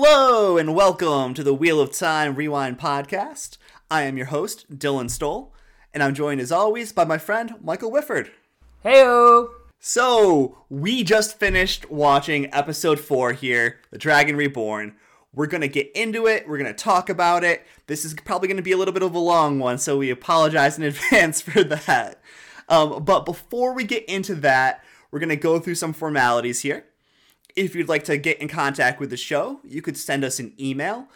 Hello and welcome to the Wheel of Time Rewind podcast. I am your host, Dylan Stoll, and I'm joined as always by my friend Michael Whifford. Heyo. So, we just finished watching episode 4 here, The Dragon Reborn. We're going to get into it, we're going to talk about it. This is probably going to be a little bit of a long one, so we apologize in advance for that. Um, but before we get into that, we're going to go through some formalities here. If you'd like to get in contact with the show, you could send us an email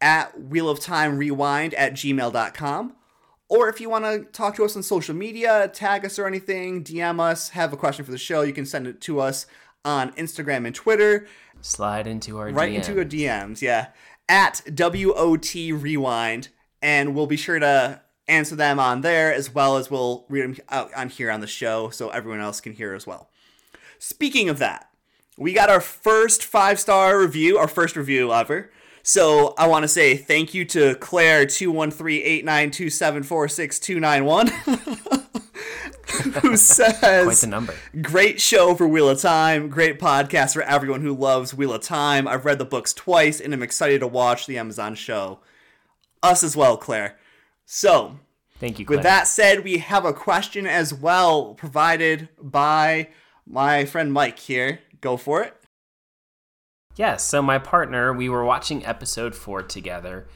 at wheeloftimerewind at gmail.com. Or if you want to talk to us on social media, tag us or anything, DM us, have a question for the show, you can send it to us on Instagram and Twitter. Slide into our right DM. into our DMs, yeah. At WOT Rewind. And we'll be sure to answer them on there as well as we'll read them out uh, on here on the show so everyone else can hear as well. Speaking of that, we got our first five star review, our first review ever. So I want to say thank you to Claire two one three eight nine two seven four six two nine one, who says Quite the number. Great show for Wheel of Time. Great podcast for everyone who loves Wheel of Time. I've read the books twice and I'm excited to watch the Amazon show. Us as well, Claire. So, Thank you, Claire. with that said, we have a question as well provided by my friend Mike here. Go for it. Yes, so my partner, we were watching episode four together.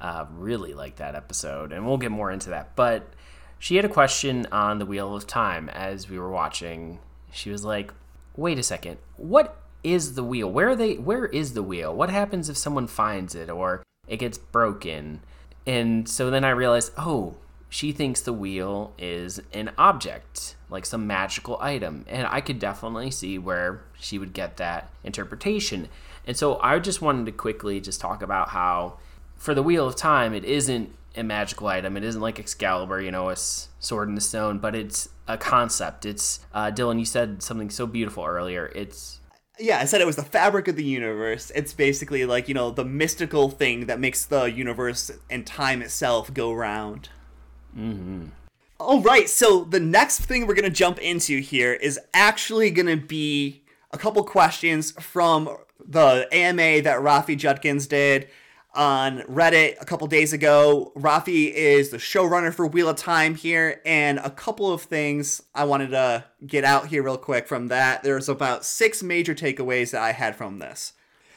Uh, really like that episode, and we'll get more into that. But she had a question on the Wheel of Time as we were watching. She was like, "Wait a second, what is the wheel? Where they? Where is the wheel? What happens if someone finds it or it gets broken?" And so then I realized, oh, she thinks the wheel is an object, like some magical item. And I could definitely see where she would get that interpretation. And so I just wanted to quickly just talk about how, for the Wheel of Time, it isn't a magical item. It isn't like Excalibur, you know, a sword in the stone, but it's a concept. It's, uh, Dylan, you said something so beautiful earlier. It's Yeah, I said it was the fabric of the universe. It's basically like, you know, the mystical thing that makes the universe and time itself go round. mm-hmm. All right, so the next thing we're going to jump into here is actually going to be a couple questions from the AMA that Rafi Judkins did on Reddit a couple days ago. Rafi is the showrunner for Wheel of Time here, and a couple of things I wanted to get out here real quick from that. There's about six major takeaways that I had from this.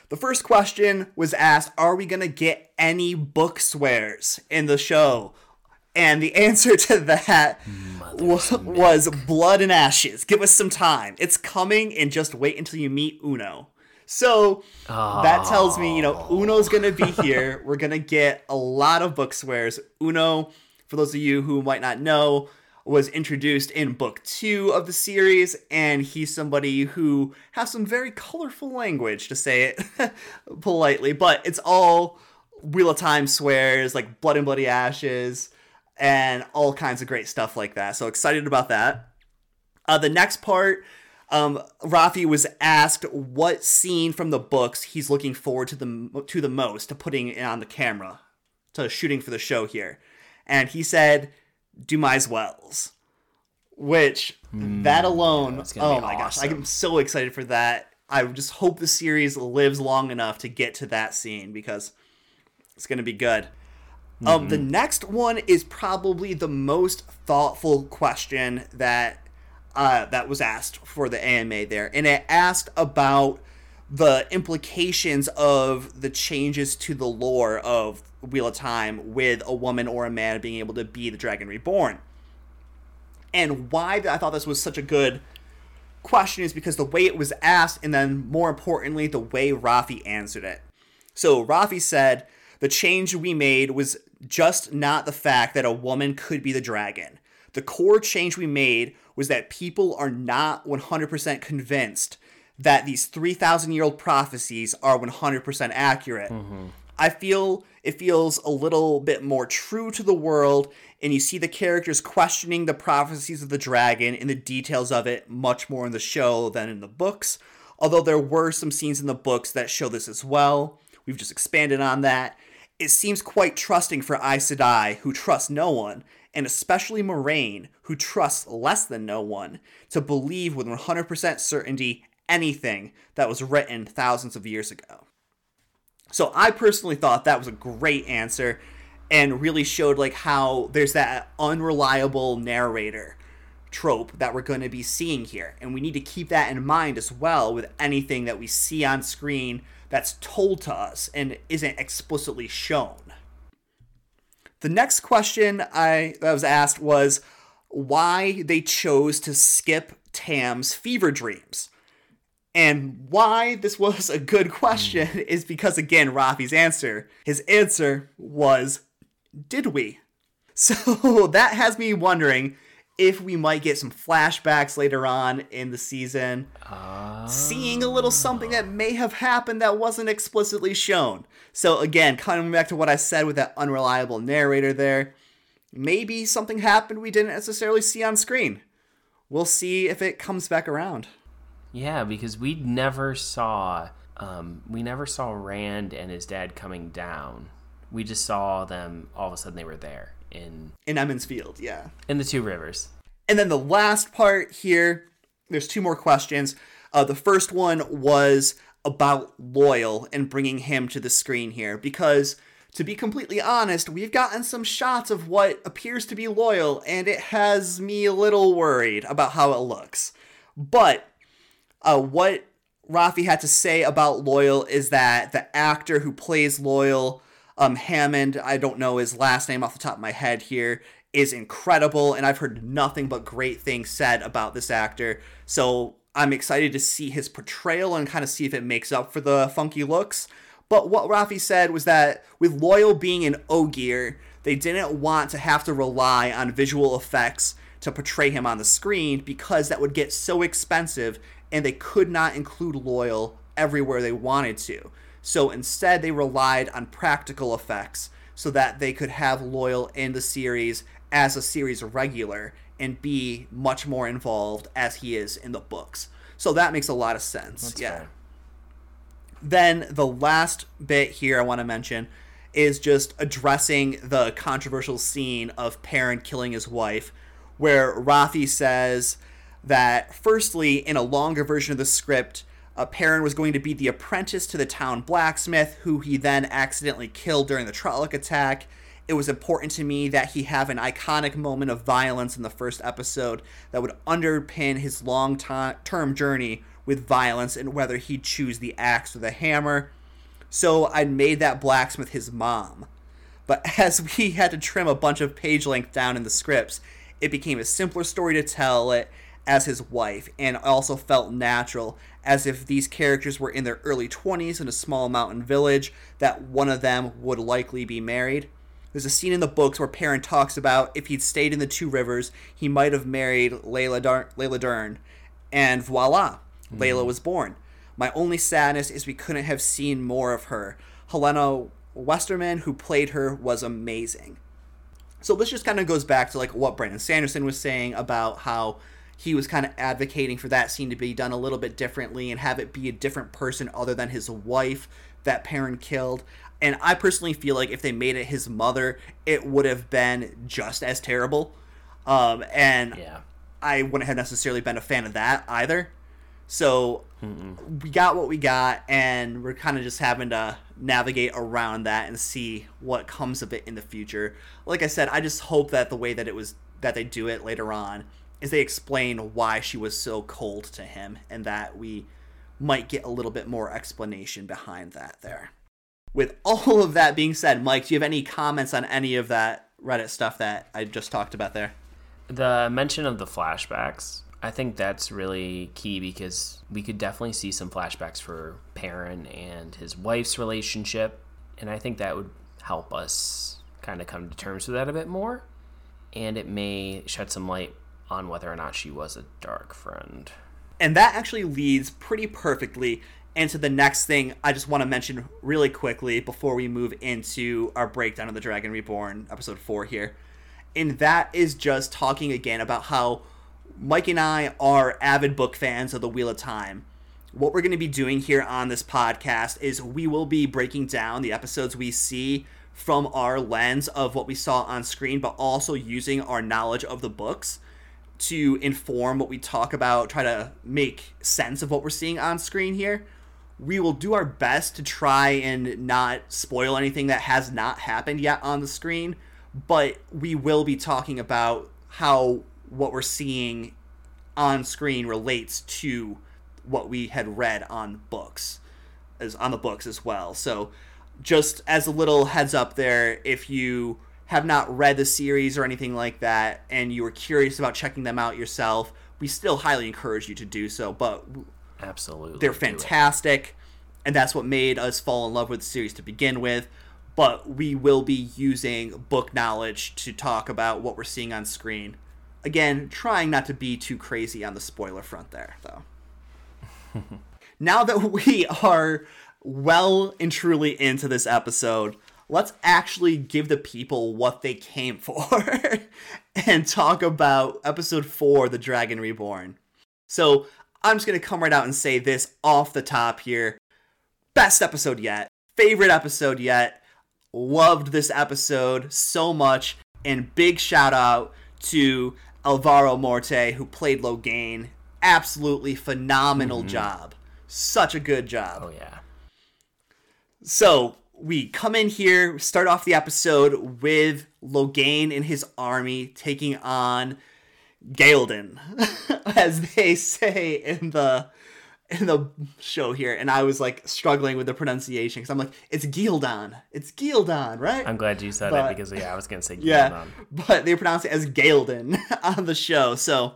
The first question was asked Are we going to get any book swears in the show? And the answer to that wa- was blood and ashes. Give us some time. It's coming, and just wait until you meet Uno. So that tells me, you know, Uno's gonna be here. We're gonna get a lot of book swears. Uno, for those of you who might not know, was introduced in book two of the series, and he's somebody who has some very colorful language, to say it politely, but it's all Wheel of Time swears, like blood and bloody ashes, and all kinds of great stuff like that. So excited about that. Uh, the next part, um, Rafi was asked what scene from the books he's looking forward to the to the most to putting it on the camera, to shooting for the show here, and he said Dumai's Wells, which that alone, gonna oh my gosh. I'm so excited for that. I just hope the series lives long enough to get to that scene because it's gonna be good. Um, the next one is probably the most thoughtful question that uh, that was asked for the AMA there, and it asked about the implications of the changes to the lore of Wheel of Time with a woman or a man being able to be the Dragon Reborn. And why I thought this was such a good question is because the way it was asked, and then more importantly, the way Rafi answered it. So Rafi said, The change we made was just not the fact that a woman could be the dragon. The core change we made was that people are not 100% convinced that these 3,000 year old prophecies are 100% accurate. I feel it feels a little bit more true to the world, and you see the characters questioning the prophecies of the dragon and the details of it much more in the show than in the books. Although there were some scenes in the books that show this as well. We've just expanded on that. It seems quite trusting for Aes Sedai, who trusts no one, and especially Moiraine, who trusts less than no one, to believe with 100% certainty anything that was written thousands of years ago. So I personally thought that was a great answer and really showed like how there's that unreliable narrator trope that we're going to be seeing here. And we need to keep that in mind as well with anything that we see on screen that's told to us and isn't explicitly shown. The next question I that was asked was why they chose to skip Tam's fever dreams. And why this was a good question mm. is because, again, Rafi's answer, his answer was, Did we? So that has me wondering if we might get some flashbacks later on in the season, seeing a little something that may have happened that wasn't explicitly shown. So, again, coming back to what I said with that unreliable narrator there, maybe something happened we didn't necessarily see on screen. We'll see if it comes back around. Yeah, because we never saw um, we never saw Rand and his dad coming down. We just saw them all of a sudden they were there in in Emond's Field, yeah. In the two rivers. And then the last part here, there's two more questions. Uh, the first one was about Loial and bringing him to the screen here because to be completely honest, we've gotten some shots of what appears to be Loial and it has me a little worried about how it looks. But uh, what Rafi had to say about Loial is that the actor who plays Loial, um, Hammond, I don't know his last name off the top of my head here, is incredible, and I've heard nothing but great things said about this actor. So I'm excited to see his portrayal and kind of see if it makes up for the funky looks. But what Rafi said was that with Loial being an Ogier, they didn't want to have to rely on visual effects to portray him on the screen because that would get so expensive and they could not include Loial everywhere they wanted to. So instead, they relied on practical effects so that they could have Loial in the series as a series regular and be much more involved as he is in the books. So that makes a lot of sense. That's yeah. Fair. Then the last bit here I want to mention is just addressing the controversial scene of Perrin killing his wife, where Rafi says that firstly, in a longer version of the script, uh, Perrin was going to be the apprentice to the town blacksmith, who he then accidentally killed during the Trolloc attack. It was important to me that he have an iconic moment of violence in the first episode that would underpin his long term journey with violence and whether he'd choose the axe or the hammer. So I made that blacksmith his mom. But as we had to trim a bunch of page length down in the scripts, it became a simpler story to tell it as his wife and also felt natural as if these characters were in their early 20s in a small mountain village that one of them would likely be married. There's a scene in the books where Perrin talks about if he'd stayed in the Two Rivers, he might have married Layla, Dar- Laila Dern. And voila, mm. Laila was born. My only sadness is we couldn't have seen more of her. Helena Westerman, who played her, was amazing. So this just kind of goes back to like what Brandon Sanderson was saying about how he was kind of advocating for that scene to be done a little bit differently and have it be a different person other than his wife that Perrin killed. And I personally feel like if they made it his mother, it would have been just as terrible. Um, and yeah. I wouldn't have necessarily been a fan of that either. So Mm-mm. we got what we got, and we're kind of just having to navigate around that and see what comes of it in the future. Like I said, I just hope that the way that it was that they do it later on is they explain why she was so cold to him, and that we might get a little bit more explanation behind that there. With all of that being said, Mike, do you have any comments on any of that Reddit stuff that I just talked about there? The mention of the flashbacks, I think that's really key because we could definitely see some flashbacks for Perrin and his wife's relationship, and I think that would help us kind of come to terms with that a bit more, and it may shed some light on whether or not she was a dark friend. And that actually leads pretty perfectly into the next thing I just want to mention really quickly before we move into our breakdown of the Dragon Reborn episode 4 here. And that is just talking again about how Mike and I are avid book fans of the Wheel of Time. What we're going to be doing here on this podcast is we will be breaking down the episodes we see from our lens of what we saw on screen, but also using our knowledge of the books to inform what we talk about, try to make sense of what we're seeing on screen here. we will do our best to try and not spoil anything that has not happened yet on the screen, but we will be talking about how what we're seeing on screen relates to what we had read on books as on the books as well. So just as a little heads up there, if you have not read the series or anything like that and you are curious about checking them out yourself, we still highly encourage you to do so. But Absolutely. they're fantastic, and that's what made us fall in love with the series to begin with. But we will be using book knowledge to talk about what we're seeing on screen. Again, trying not to be too crazy on the spoiler front there, though. now that we are well and truly into this episode, let's actually give the people what they came for and talk about episode 4 The Dragon Reborn. So, I'm just going to come right out and say this off the top here. Best episode yet. Favorite episode yet. Loved this episode so much. And big shout out to Alvaro Morte, who played Logain. Absolutely phenomenal mm-hmm. job. Such a good job. Oh, yeah. So, we come in here, start off the episode with Logain and his army taking on Ghealdan, as they say in the in the show here, and I was like struggling with the pronunciation because I'm like, it's Gildan, it's Gildan, right? I'm glad you said but, it because yeah, I was gonna say Gildan. Yeah, but they pronounce it as Ghealdan on the show. So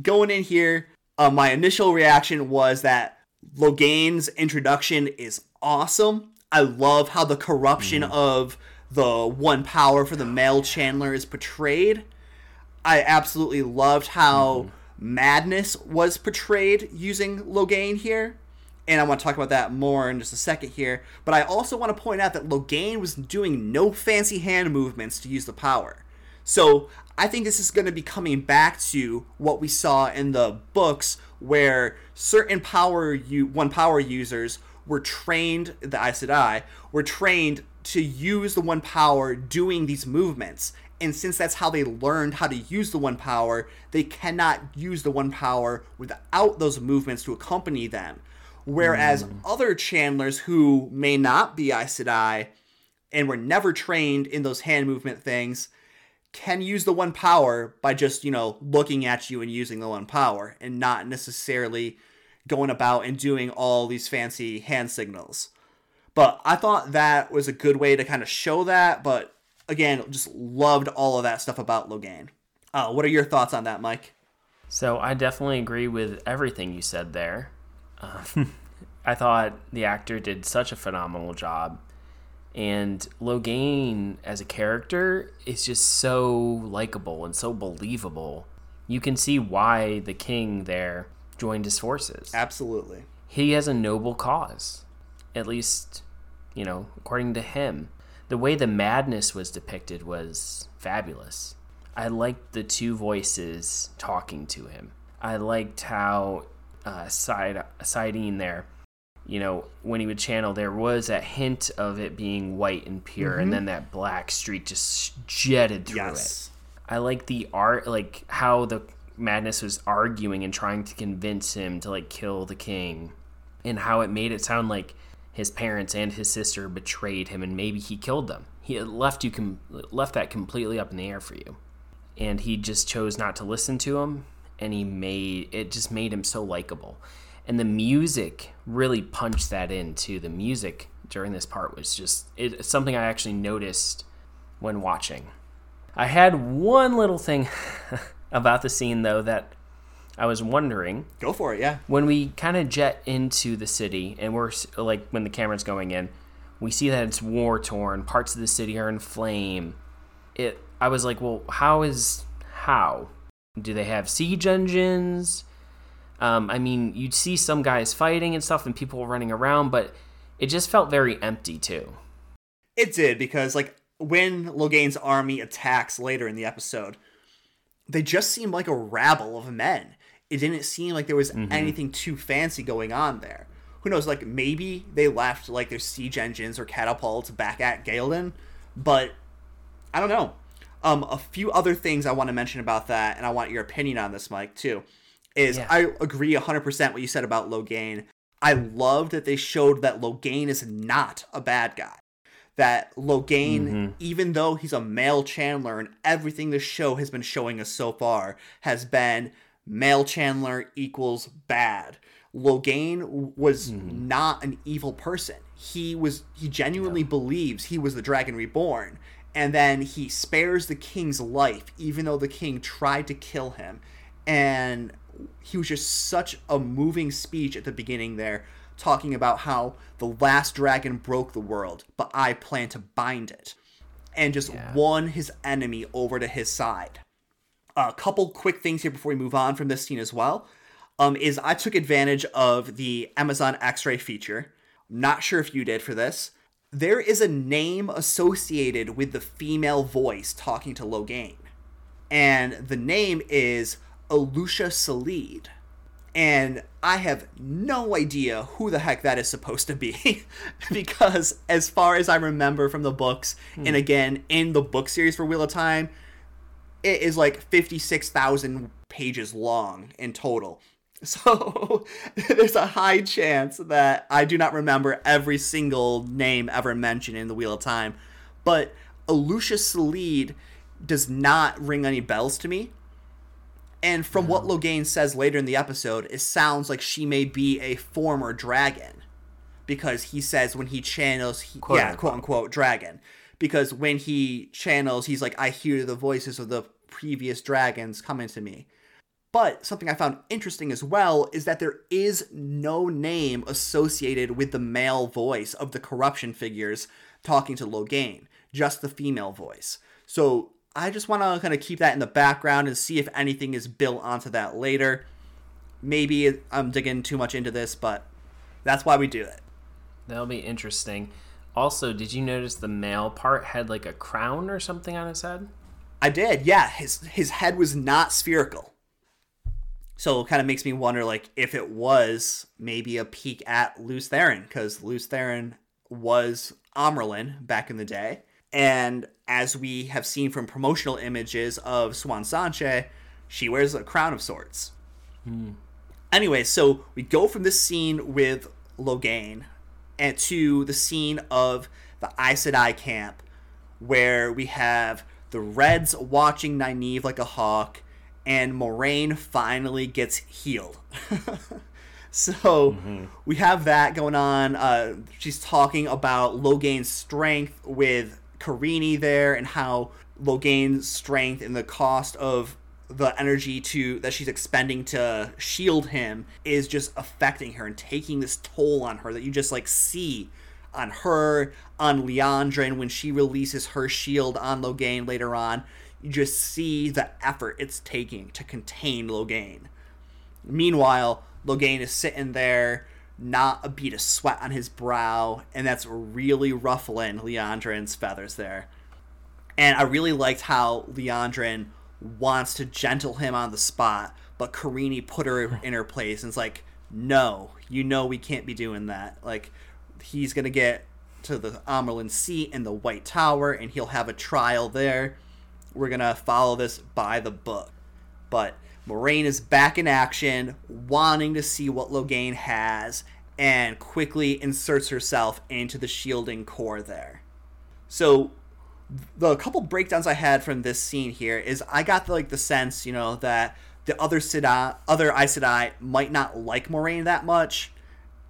going in here, uh, my initial reaction was that Logain's introduction is awesome. I love how the corruption mm. of the one power for the male channeler is portrayed. I absolutely loved how mm-hmm. Madness was portrayed using Logain here. And I want to talk about that more in just a second here. But I also want to point out that Logain was doing no fancy hand movements to use the power. So I think this is going to be coming back to what we saw in the books where certain power u- one power users were trained the Aes Sedai were trained to use the one power doing these movements and since that's how they learned how to use the one power, they cannot use the one power without those movements to accompany them. Whereas mm. other channelers who may not be Aes Sedai and were never trained in those hand movement things can use the one power by just, you know, looking at you and using the one power and not necessarily going about and doing all these fancy hand signals. But I thought that was a good way to kind of show that, but again, just loved all of that stuff about Logain. Uh, what are your thoughts on that, Mike? So I definitely agree with everything you said there. Uh, I thought the actor did such a phenomenal job. And Logain as a character is just so likable and so believable. You can see why the king there joined his forces. Absolutely. He has a noble cause, at least, you know, according to him the way the madness was depicted was fabulous. I liked the two voices talking to him. I liked how uh, side saidin there, you know, when he would channel, there was a hint of it being white and pure, mm-hmm. and then that black streak just jetted through yes. it. I like the art, like how the madness was arguing and trying to convince him to like kill the king, and how it made it sound like his parents and his sister betrayed him and maybe he killed them. He left you com- left that completely up in the air for you. And he just chose not to listen to him and he made it just made him so likable. And the music really punched that in too. The music during this part was just it's something I actually noticed when watching. I had one little thing about the scene though that I was wondering. Go for it, yeah. When we kind of jet into the city, and we're like, when the camera's going in, we see that it's war torn. Parts of the city are in flame. It. I was like, well, how is how? Do they have siege engines? Um, I mean, you'd see some guys fighting and stuff, and people running around, but it just felt very empty too. It did because, like, when Logain's army attacks later in the episode, they just seem like a rabble of men it didn't seem like there was mm-hmm. anything too fancy going on there. Who knows? Like maybe they left like their siege engines or catapults back at Ghealdan, but I don't know. Um, a few other things I want to mention about that, and I want your opinion on this, Mike, too. Is yeah. I agree 100% what you said about Logain. I love that they showed that Logain is not a bad guy. That Logain, Mhm. even though he's a male channeler, and everything the show has been showing us so far has been male channeler equals bad. Logain was not an evil person. He was he genuinely believes he was the dragon reborn. And then he spares the king's life, even though the king tried to kill him. And he was just such a moving speech at the beginning there, talking about how the last dragon broke the world, but I plan to bind it. And just Yeah. won his enemy over to his side. A couple quick things here before we move on from this scene as well um, is i took advantage of the amazon x-ray feature. Not sure if you did for this. There is a name associated with the female voice talking to logain and the name is alusha salid and I have no idea who the heck that is supposed to be because as far as I remember from the books and hmm. again in the book series for Wheel of Time it is like 56,000 pages long in total. So there's a high chance that I do not remember every single name ever mentioned in the Wheel of Time. But Alusha Salid does not ring any bells to me. And from what Logain says later in the episode, it sounds like she may be a former dragon. Because he says when he channels, he, Quote, yeah, unquote. quote unquote, dragon. Because when he channels, he's like, I hear the voices of the previous dragons coming to me. But something I found interesting as well is that there is no name associated with the male voice of the corruption figures talking to Logain, just the female voice. So I just want to kind of keep that in the background and see if anything is built onto that later. Maybe I'm digging too much into this, but that's why we do it. That'll be interesting. Also, did you notice the male part had like a crown or something on his head? I did, yeah. His his head was not spherical. So it kind of makes me wonder, like, if it was maybe a peek at Lews Therin, because Lews Therin was Amyrlin back in the day. And as we have seen from promotional images of Siuan Sanche, she wears a crown of sorts. Anyway, so we go from this scene with Logain and to the scene of the Aes Sedai camp, where we have the Reds watching Nynaeve like a hawk, and Moiraine finally gets healed. so we have that going on. Uh, she's talking about Logain's strength with Karini there, and how Logain's strength and the cost of the energy to that she's expending to shield him is just affecting her and taking this toll on her that you just like see on her, on Leandra, and when she releases her shield on Logain later on, you just see the effort it's taking to contain Logain. Meanwhile, Logain is sitting there, not a bead of sweat on his brow, and that's really ruffling Liandrin's feathers there. And I really liked how Liandrin wants to gentle him on the spot, but Karini put her in her place and is like, no, you know we can't be doing that. Like, he's to get to the Amyrlin seat in the White Tower, and he'll have a trial there. We're to follow this by the book. But Moiraine is back in action, wanting to see what Logain has, and quickly inserts herself into the shielding core there. So the couple breakdowns I had from this scene here is I got the, like the sense, you know, that the other Sedai, other Aes Sedai might not like Moiraine that much,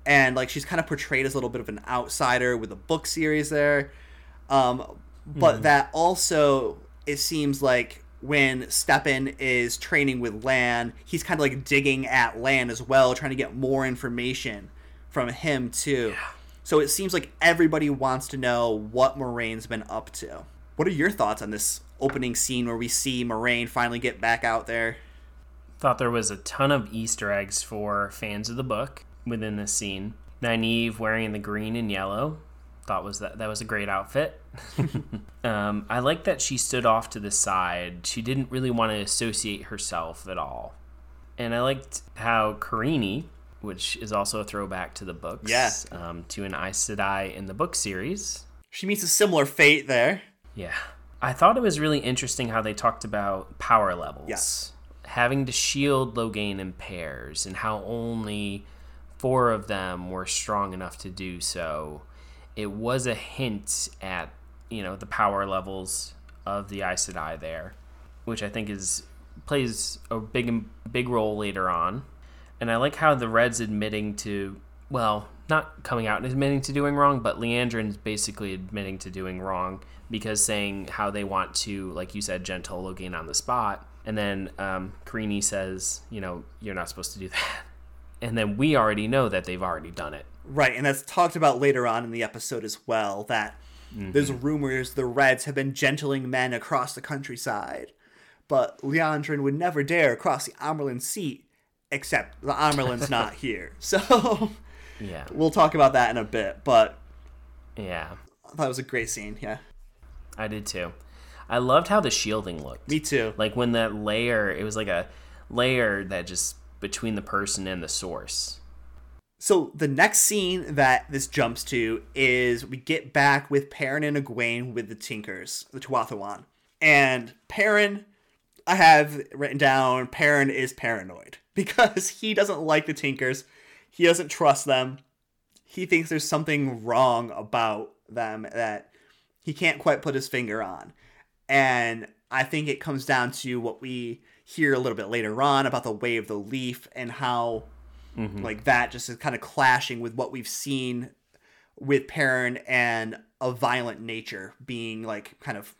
and like she's kind of portrayed as a little bit of an outsider with the book series there. Um, but that also it seems like when Stepin is training with Lan, he's kind of like digging at Lan as well, trying to get more information from him too. So it seems like everybody wants to know what Moiraine's been up to. What are your thoughts on this opening scene where we see Moiraine finally get back out there? Thought there was a ton of Easter eggs for fans of the book within this scene. Nynaeve wearing the green and yellow. Thought was that that was a great outfit. um, I like that she stood off to the side. She didn't really want to associate herself at all. And I liked how Karini, which is also a throwback to the books, Yeah. um, to an Aes Sedai in the book series, She meets a similar fate there. yeah. I thought it was really interesting how they talked about power levels. Yes. Having to shield Logain in pairs and how only four of them were strong enough to do so, it was a hint at you know the power levels of the Aes Sedai there, which I think is plays a big big role later on. And I like how the Reds admitting to well, not coming out and admitting to doing wrong, but Liandrin's basically admitting to doing wrong because saying how they want to, like you said, gentle Logain on the spot. And then um, says, you know, you're not supposed to do that. And then we already know that they've already done it. Right, and that's talked about later on in the episode as well. That mm-hmm. there's rumors the Reds have been gentling men across the countryside, but Liandrin would never dare cross the Amyrlin seat, except the Amyrlin's not here. So yeah. We'll talk about that in a bit, but yeah. I thought it was a great scene, yeah. I did too. I loved how the shielding looked. Me too. Like when that layer, it was like a layer that just between the person and the source. So the next scene that this jumps to is we get back with Perrin and Egwene with the Tinkers, the Tuatha'an. And Perrin, I have written down, Perrin is paranoid because he doesn't like the Tinkers he doesn't trust them. He thinks there's something wrong about them that he can't quite put his finger on. And I think it comes down to what we hear a little bit later on about the way of the leaf and how mm-hmm. like that just is kind of clashing with what we've seen with Perrin and a violent nature being like kind of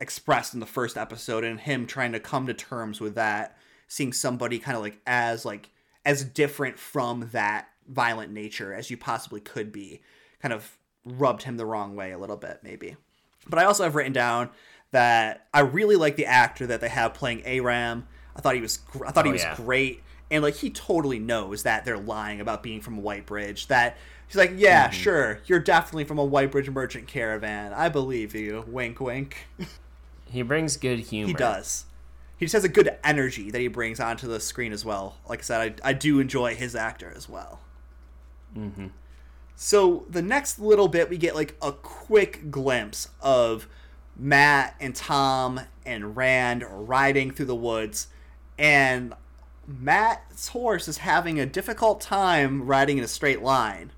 expressed in the first episode and him trying to come to terms with that seeing somebody kind of like as like as different from that violent nature as you possibly could be kind of rubbed him the wrong way a little bit maybe but i also have written down that i really like the actor that they have playing aram i thought he was i thought oh, he was yeah. great and like he totally knows that they're lying about being from whitebridge that he's like yeah mm-hmm. sure you're definitely from a whitebridge merchant caravan i believe you wink wink he brings good humor he does he just has a good energy that he brings onto the screen as well. Like I said, I, I do enjoy his actor as well. Mm-hmm. So the next little bit, we get like a quick glimpse of Mat and Tom and Rand riding through the woods, and Mat's horse is having a difficult time riding in a straight line.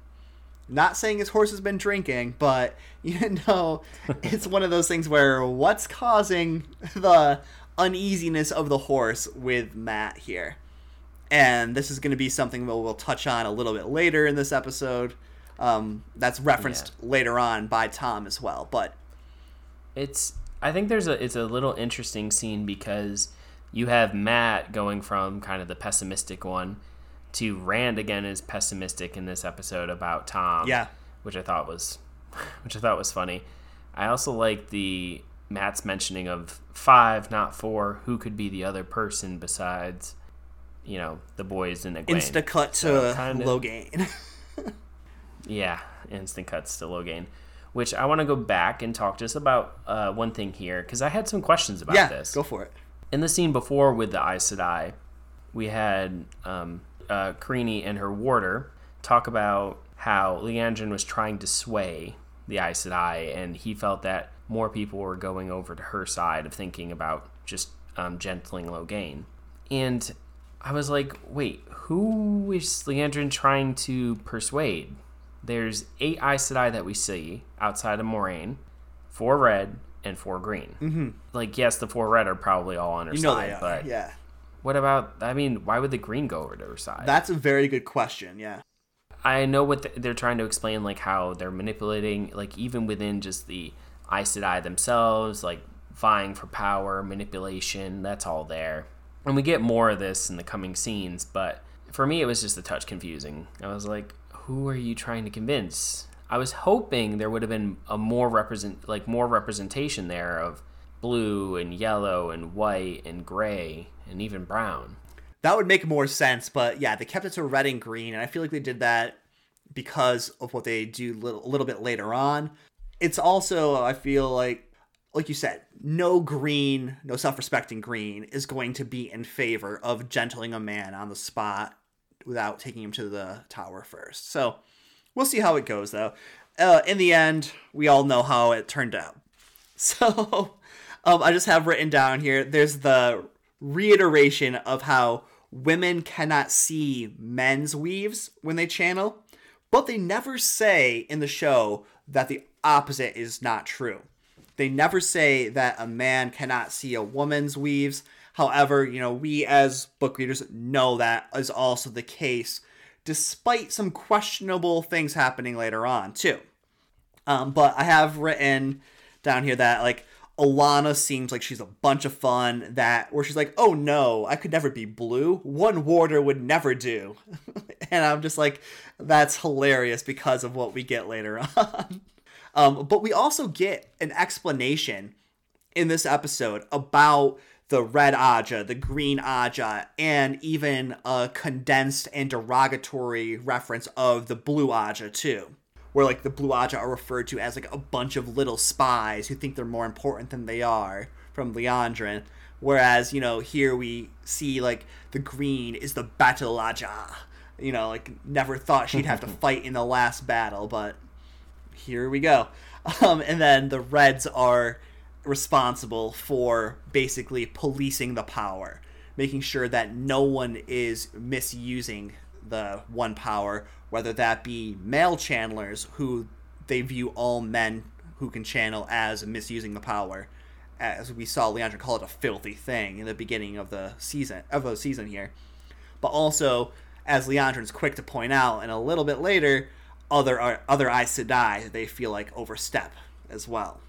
Not saying his horse has been drinking, but you know, it's one of those things where what's causing the uneasiness of the horse with Mat here. And this is going to be something we'll, we'll touch on a little bit later in this episode. Um, that's referenced yeah. later on by Tom as well. But it's I think there's a it's a little interesting scene because you have Mat going from kind of the pessimistic one to Rand again is pessimistic in this episode about Tom. Yeah. Which I thought was which I thought was funny. I also like the Mat's mentioning of five, not four. Who could be the other person besides, you know, the boys in the Insta cut to so kinda, Logain. yeah, instant cuts to Logain. Which I want to go back and talk just about uh, one thing here because I had some questions about yeah, this. Go for it. In the scene before with the Aes Sedai, we had um, uh, Carini and her warder talk about how Liandrin was trying to sway the Aes Sedai, and he felt that more people were going over to her side of thinking about just um, gentling Logain. And I was like, wait, who is Liandrin trying to persuade? There's eight Aes Sedai that we see outside of Moiraine, four red and four green. Mm-hmm. Like, yes, the four red are probably all on her you know side, but yeah. What about? I mean, why would the green go over to her side? That's a very good question. Yeah. I know what the, they're trying to explain, like how they're manipulating, like even within just the Aes Sedai themselves, like vying for power, manipulation, that's all there. And we get more of this in the coming scenes, but for me, it was just a touch confusing. I was like, who are you trying to convince? I was hoping there would have been a more represent like more representation there of blue and yellow and white and gray and even brown. That would make more sense, but yeah, they kept it to red and green, and I feel like they did that because of what they do little, a little bit later on it's also I feel like like you said, no green, no self-respecting green is going to be in favor of gentling a man on the spot without taking him to the tower first. So we'll see how it goes though. Uh, in the end, we all know how it turned out. So um, I just have written down here. There's the reiteration of how women cannot see men's weaves when they channel, but they never say in the show that the opposite is not true. They never say that a man cannot see a woman's weaves. However, you know, we as book readers know that is also the case, despite some questionable things happening later on, too. Um, but I have written down here that, like, Alana seems like she's a bunch of fun. That where she's like, "Oh no, I could never be blue. One warder would never do," and I'm just like, "That's hilarious" because of what we get later on. um, but we also get an explanation in this episode about the red Ajah, the green Ajah, and even a condensed and derogatory reference of the blue Ajah too where like the Blue Ajah are referred to as like a bunch of little spies who think they're more important than they are from Liandrin. Whereas, you know, here we see like the green is the Battle Ajah. You know, like never thought she'd have to fight in the last battle, but here we go. Um, and then the Reds are responsible for basically policing the power, making sure that no one is misusing the one power whether that be male channelers who they view all men who can channel as misusing the power. As we saw Liandrin call it a filthy thing in the beginning of the season of the season here. But also, as Liandrin's quick to point out, and a little bit later, other other Aes Sedai they feel like overstep as well.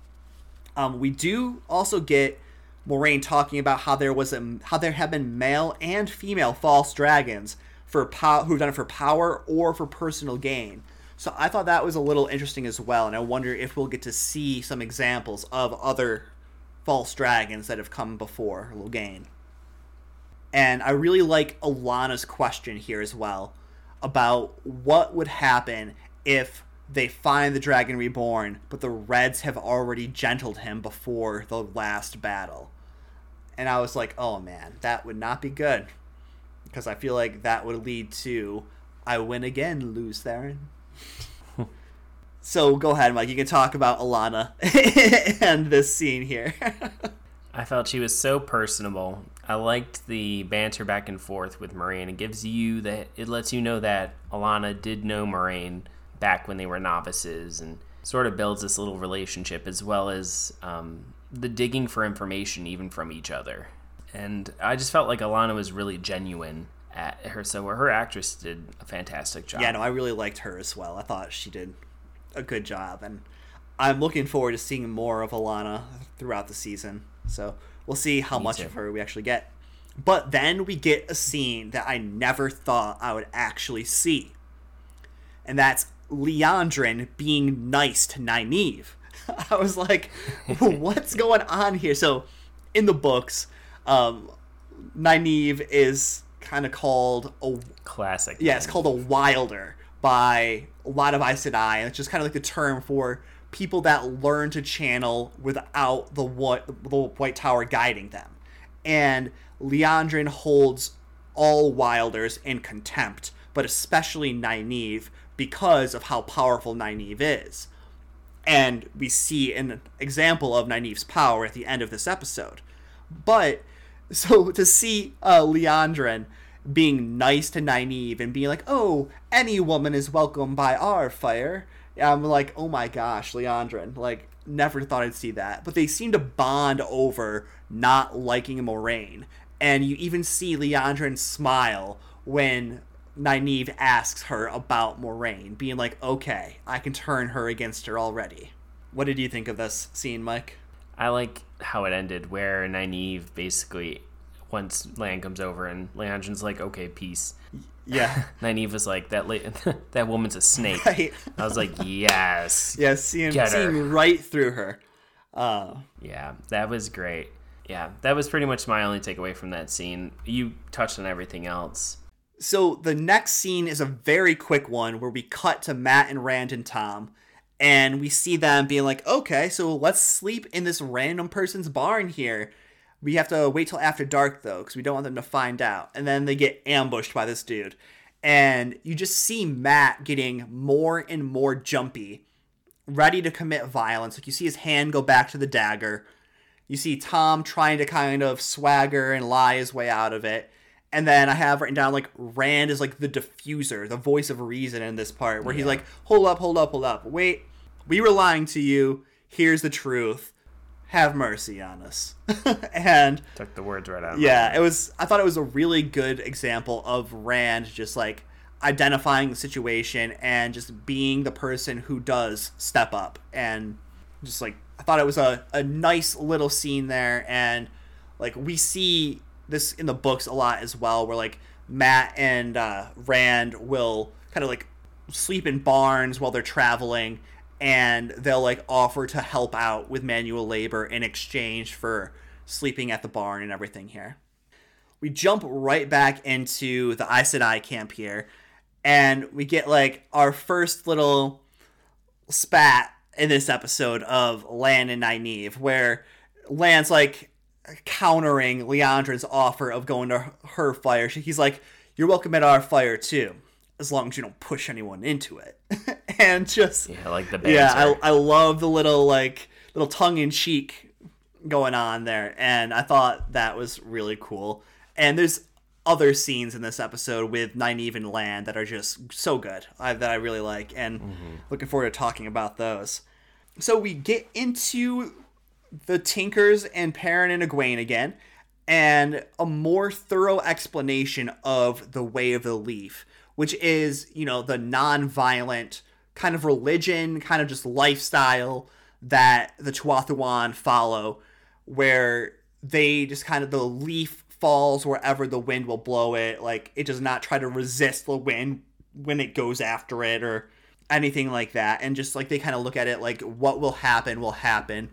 Um, we do also get Moiraine talking about how there was a how there have been male and female false dragons for who've done it for power or for personal gain. So I thought that was a little interesting as well, and I wonder if we'll get to see some examples of other false dragons that have come before Logain. And I really like Alana's question here as well about what would happen if they find the dragon reborn, but the Reds have already gentled him before the last battle. And I was like, oh man, that would not be good because I feel like that would lead to I win again, Lews Therin. so go ahead, Mike. You can talk about Alana and this scene here. I felt she was so personable. I liked the banter back and forth with Moiraine. It gives you that it lets you know that Alana did know Moiraine back when they were novices, and sort of builds this little relationship as well as um, the digging for information even from each other and I just felt like Alana was really genuine at her. So her actress did a fantastic job. Yeah, no, I really liked her as well. I thought she did a good job, and I'm looking forward to seeing more of Alana throughout the season. So we'll see how Me much too. of her we actually get. But then we get a scene that I never thought I would actually see, and that's Liandrin being nice to Nynaeve. I was like, what's going on here? So, in the books, um, Nynaeve is kind of called a classic. Yeah, it's called a wilder by a lot of Aes Sedai, and it's just kind of like the term for people that learn to channel without the what the White Tower guiding them. And Liandrin holds all wilders in contempt, but especially Nynaeve because of how powerful Nynaeve is. And we see an example of Nynaeve's power at the end of this episode. But so to see uh, Liandrin being nice to Nynaeve and being like, "Oh, any woman is welcome by our fire," I'm like, "Oh my gosh, Liandrin. Like, never thought I'd see that. But they seem to bond over not liking Moiraine. and you even see Liandrin smile when Nynaeve asks her about Moiraine, being like, "Okay, I can turn her against her already." What did you think of this scene, Mike? I like how it ended, where Nynaeve basically, once Lan comes over and Liandrin's like, okay, peace. Yeah. Nynaeve was like, that la- that woman's a snake. Right. I was like, yes. Yeah, seeing, seeing right through her. Uh, yeah, that was great. Yeah, that was pretty much my only takeaway from that scene. You touched on everything else. So the next scene is a very quick one where we cut to Mat and Rand and Tom and we see them being like, okay, so let's sleep in this random person's barn here. We have to wait till after dark though, because we don't want them to find out. And then they get ambushed by this dude. And you just see Mat getting more and more jumpy, ready to commit violence. Like you see his hand go back to the dagger. You see Tom trying to kind of swagger and lie his way out of it. And then I have written down like Rand is like the diffuser, the voice of reason in this part, where he's like, hold up, hold up, hold up. Wait, we were lying to you. Here's the truth. Have mercy on us. and Took the words right out. Yeah, it was. I thought it was a really good example of Rand just like identifying the situation and just being the person who does step up and just like I thought it was a, a nice little scene there and like we see this in the books a lot as well where like Mat and uh, Rand will kind of like sleep in barns while they're traveling and they'll like offer to help out with manual labor in exchange for sleeping at the barn and everything here. We jump right back into the Aes Sedai camp here and we get like our first little spat in this episode of Lan and Nynaeve, where Lan's like countering Liandrin's offer of going to her fire. He's like, "You're welcome at our fire too, as long as you don't push anyone into it." and just yeah, like the banter. yeah, I, I love the little like little tongue in cheek going on there, and I thought that was really cool. And there's other scenes in this episode with Nynaeve and Lan that are just so good I, that I really like, and mm-hmm. looking forward to talking about those. So we get into the Tinkers and Perrin and Egwene again, and a more thorough explanation of the Way of the Leaf, which is, you know, the non-violent kind of religion, kind of just lifestyle that the Tuatha'an follow, where they just kind of the leaf falls wherever the wind will blow it. Like it does not try to resist the wind when it goes after it or anything like that. And just like they kind of look at it like what will happen will happen.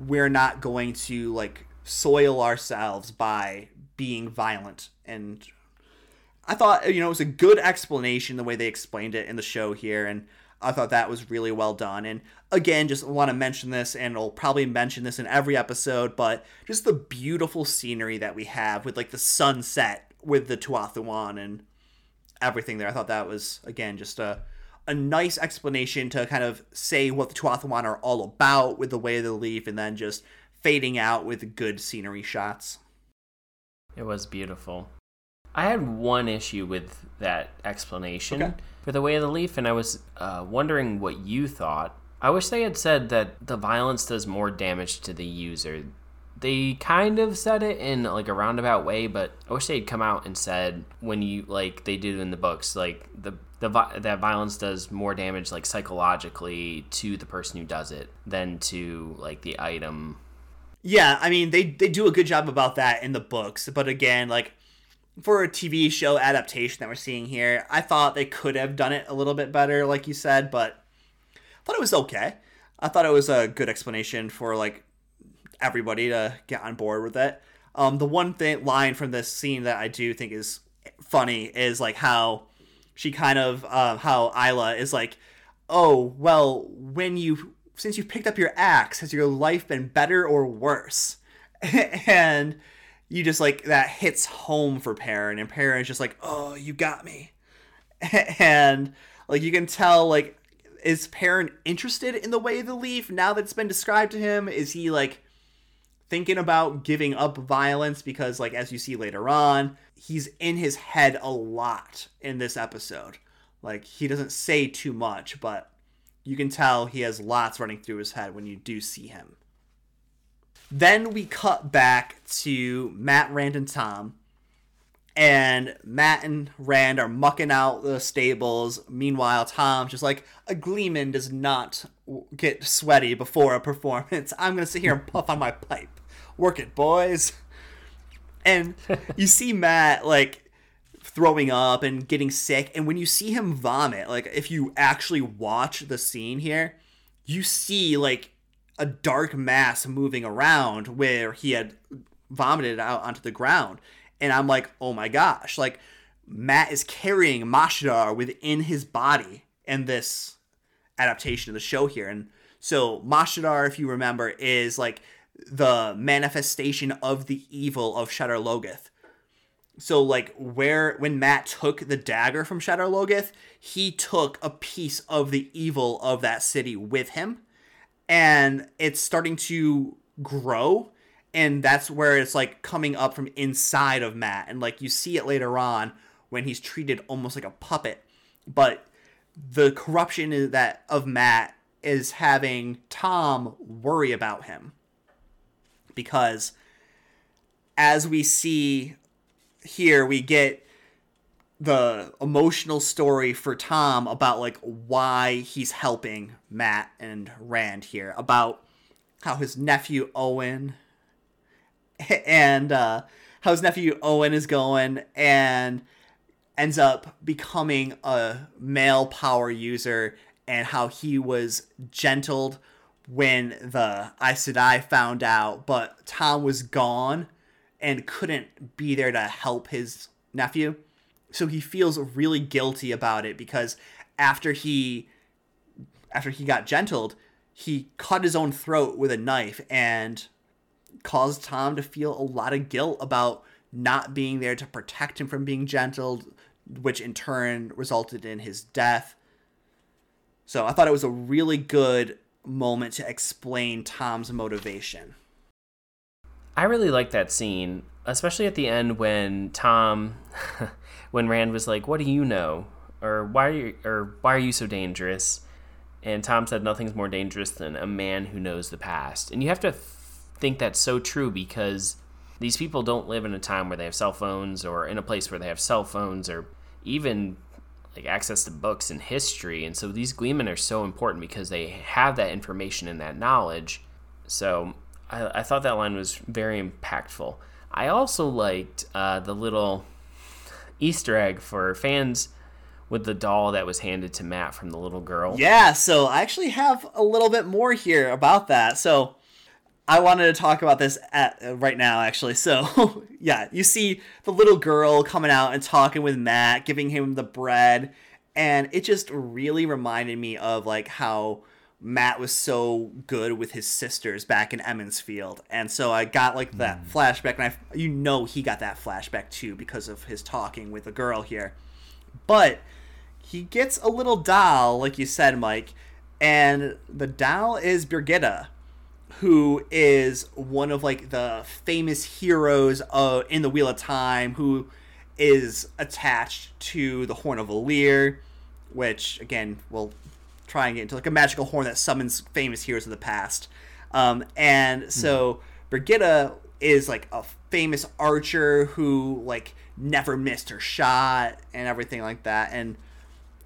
We're not going to like soil ourselves by being violent and I thought you know it was a good explanation the way they explained it in the show here, and I thought that was really well done. And again, just want to mention this, and I'll probably mention this in every episode, but just the beautiful scenery that we have with like the sunset with the Tuatha'an and everything there. I thought that was again just a a nice explanation to kind of say what the Tuatha'an are all about with the way of the leaf, and then just fading out with good scenery shots. It was beautiful. I had one issue with that explanation Okay. for the way of the leaf, and I was uh, wondering what you thought. I wish they had said that the violence does more damage to the user. They kind of said it in like a roundabout way, but I wish they'd come out and said when you like they do in the books, like the the that violence does more damage like psychologically to the person who does it than to like the item Yeah, I mean they they do a good job about that in the books, but again, like for a TV show adaptation that we're seeing here, I thought they could have done it a little bit better, like you said, but I thought it was okay. I thought it was a good explanation for like everybody to get on board with it. Um, the one thing line from this scene that I do think is funny is like how she kind of uh, how Ila is like, oh well, when you since you picked up your axe, has your life been better or worse? and you just like that hits home for Perrin, and Perrin is just like, oh, you got me, and like you can tell like is Perrin interested in the way of the leaf now that it's been described to him? Is he like thinking about giving up violence because like as you see later on he's in his head a lot in this episode. Like he doesn't say too much but you can tell he has lots running through his head when you do see him. Then we cut back to mat rand and tom. And mat and rand are mucking out the stables. Meanwhile tom's just like a gleeman does not get sweaty before a performance. I'm gonna sit here and puff on my pipe. Work it boys and you see mat like throwing up and getting sick. And when you see him vomit like if you actually watch the scene here you see like a dark mass moving around where he had vomited out onto the ground. And i'm like oh my gosh. Like mat is carrying mashadar within his body in this adaptation of the show here. And so mashadar if you remember is like the manifestation of the evil of Shadar Logoth. So like where when Mat took the dagger from Shadar Logoth, he took a piece of the evil of that city with him. And it's starting to grow and that's where it's like coming up from inside of Mat, and like you see it later on when he's treated almost like a puppet, but the corruption that of Mat is having Tom worry about him because as we see here we get the emotional story for Tom about like why he's helping Mat and Rand here about how his nephew Owyn and uh, how his nephew Owyn is going and ends up becoming a male power user and how he was gentled when the Aes Sedai found out, but Tom was gone and couldn't be there to help his nephew. So he feels really guilty about it because after he after he got gentled, he cut his own throat with a knife and caused Tom to feel a lot of guilt about not being there to protect him from being gentled, which in turn resulted in his death. So I thought it was a really good moment to explain Tom's motivation. I really like that scene, especially at the end when Tom, when Rand was like, "What do you know?" or "Why are you?" or "Why are you so dangerous?" And Tom said, "Nothing's more dangerous than a man who knows the past." And you have to think that's so true because these people don't live in a time where they have cell phones or in a place where they have cell phones or even like access to books and history. And so these gleemen are so important because they have that information and that knowledge. So I, I thought that line was very impactful. I also liked uh, the little Easter egg for fans with the doll that was handed to Mat from the little girl. Yeah, so I actually have a little bit more here about that. So I wanted to talk about this at, uh, right now, actually. So, yeah, you see the little girl coming out and talking with Mat, giving him the bread, and it just really reminded me of like how Mat was so good with his sisters back in Emond's Field, and so I got like that mm. flashback, and I, you know, he got that flashback too because of his talking with the girl here. But he gets a little doll, like you said, Mike, and the doll is Birgitte, who is one of like the famous heroes of in the Wheel of Time, who is attached to the Horn of Valere, which again we'll try and get into like a magical horn that summons famous heroes of the past. Um, and so mm. Birgitte is like a famous archer who like never missed her shot and everything like that. And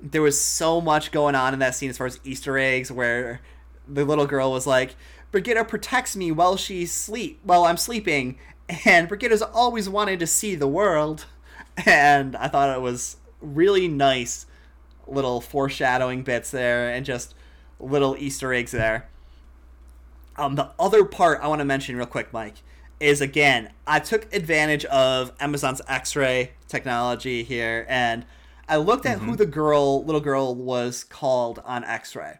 there was so much going on in that scene as far as Easter eggs where the little girl was like, Birgitte protects me while she sleep while I'm sleeping, and Birgitte's always wanted to see the world. And I thought it was really nice little foreshadowing bits there and just little Easter eggs there. Um, the other part I want to mention real quick, Mike, is again, I took advantage of Amazon's X-ray technology here, and I looked at mm-hmm. who the girl, little girl, was called on X-ray.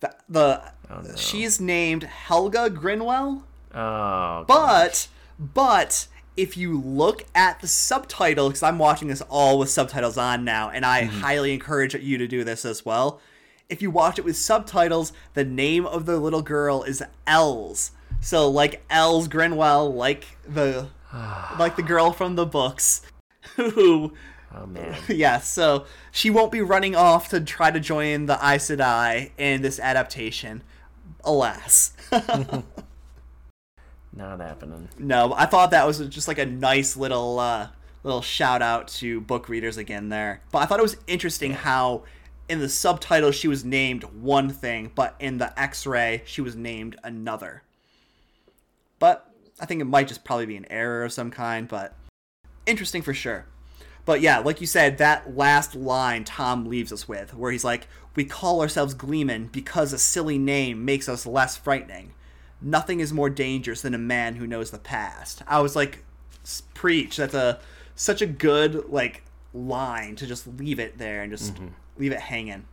The, the oh, no. she's named Helga Grinwell. Oh, but but if you look at the subtitle, because I'm watching this all with subtitles on now, and I mm-hmm. highly encourage you to do this as well. If you watch it with subtitles, the name of the little girl is Els. So like Els Grinwell, like the like the girl from the books, who. Oh man. Yeah, so she won't be running off to try to join the Aes Sedai in this adaptation. Alas. Not happening. No, I thought that was just like a nice little uh, little shout out to book readers again there. But I thought it was interesting how in the subtitle she was named one thing, but in the X-ray she was named another. But I think it might just probably be an error of some kind, but interesting for sure. But yeah, like you said, that last line Tom leaves us with, where he's like, We call ourselves Gleeman because a silly name makes us less frightening nothing is more dangerous than a man who knows the past. I was like, preach. That's a such a good like line to just leave it there and just mm-hmm. leave it hanging.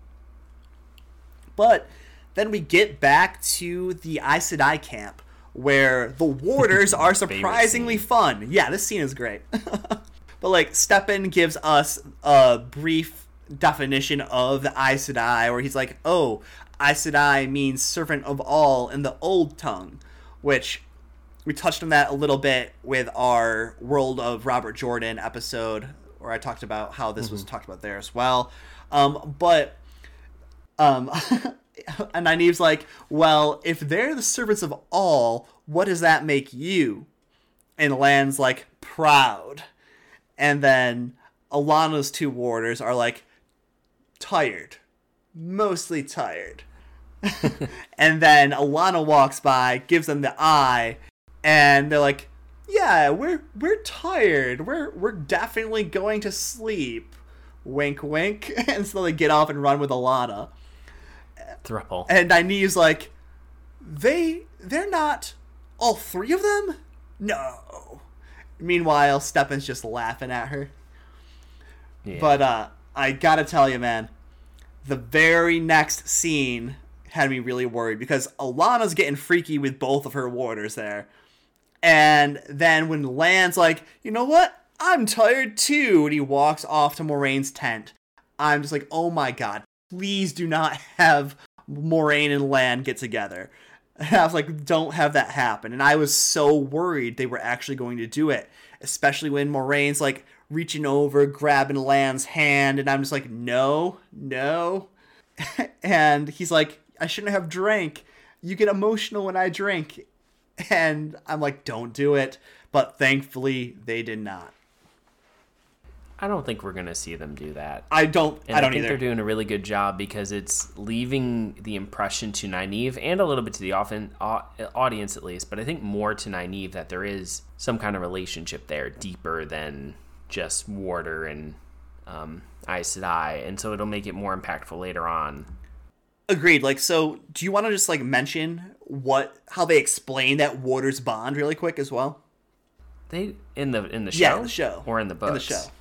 But then we get back to the Aes Sedai camp where the warders are surprisingly fun. Yeah, this scene is great. but like Stepin gives us a brief definition of the Aes Sedai where he's like, "Oh, Aes Sedai means servant of all in the old tongue, which we touched on that a little bit with our World of Robert Jordan episode, where I talked about how this was talked about there as well. Um, but um, and Nynaeve's like, well, if they're the servants of all, what does that make you? And Lan's like, proud. And then Alana's two warders are like, tired. Mostly tired. and then Alana walks by, gives them the eye, and they're like, "Yeah, we're we're tired. We're we're definitely going to sleep." Wink, wink. And so they get off and run with Alana. Thruple. And Nynaeve's like, "They they're not all three of them? No." Meanwhile, Stepin's just laughing at her. Yeah. But uh, I gotta tell you, man, the very next scene had me really worried because Alana's getting freaky with both of her warders there. And then when Lan's like, you know what? I'm tired too. And he walks off to Moiraine's tent. I'm just like, oh my god, please do not have Moiraine and Lan get together. And I was like, don't have that happen. And I was so worried they were actually going to do it, especially when Moiraine's like reaching over, grabbing Lan's hand. And I'm just like, no, no. and he's like, I shouldn't have drank. You get emotional when I drink. And I'm like, don't do it. But thankfully, they did not. I don't think we're gonna see them do that. I don't. And I don't think either. they're doing a really good job because it's leaving the impression to Nynaeve and a little bit to the often, au- audience at least, but I think more to Nynaeve that there is some kind of relationship there deeper than just Warder and um, Aes Sedai, and so it'll make it more impactful later on. Agreed. Like, so do you want to just like mention what how they explain that Warder's bond really quick as well? They in the in the show, Yeah, the show. or in the books. In the show.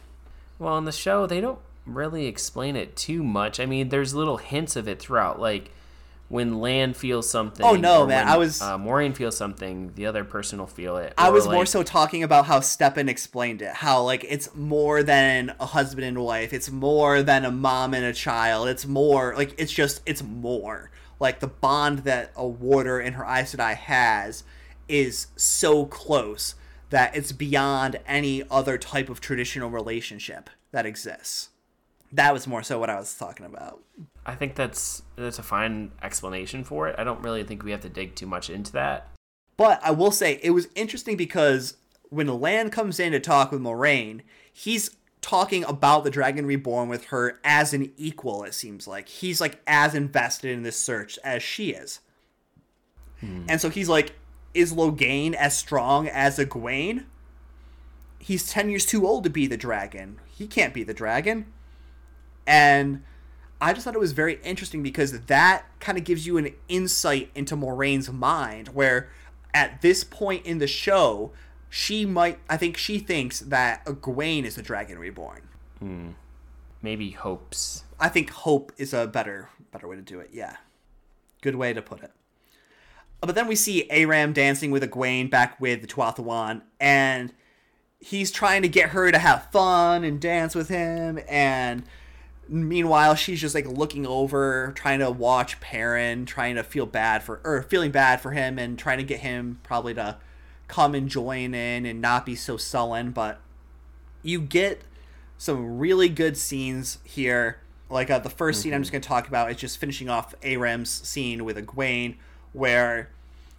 Well, in the show, they don't really explain it too much. I mean, there's little hints of it throughout, like when Lan feels something. Oh, no, or man, when, I was- uh, Moiraine feels something. The other person will feel it. I was more so talking about how Stepin explained it. How like it's more than a husband and wife. It's more than a mom and a child. It's more like it's just it's more. Like the bond that a warder and her Aes Sedai has is so close that it's beyond any other type of traditional relationship that exists. That was more so what I was talking about. I think that's that's a fine explanation for it. I don't really think we have to dig too much into that. But I will say it was interesting because when Lan comes in to talk with Moiraine, he's talking about the Dragon Reborn with her as an equal, it seems like. He's like as invested in this search as she is. Hmm. And so he's like, is Logain as strong as Egwene? He's 10 years too old to be the dragon. He can't be the dragon. And I just thought it was very interesting because that kind of gives you an insight into Moiraine's mind, where at this point in the show, she might, I think she thinks that Egwene is the Dragon Reborn. Hmm. Maybe hopes. I think hope is a better better way to do it. Yeah, good way to put it. Uh, But then we see Aram dancing with Egwene back with the Tuatha'an, and he's trying to get her to have fun and dance with him. And meanwhile, she's just like looking over, trying to watch Perrin, trying to feel bad for or feeling bad for him, and trying to get him probably to come and join in and not be so sullen. But you get some really good scenes here. Like uh, the 1st scene I'm just going to talk about is just finishing off Aram's scene with Egwene, where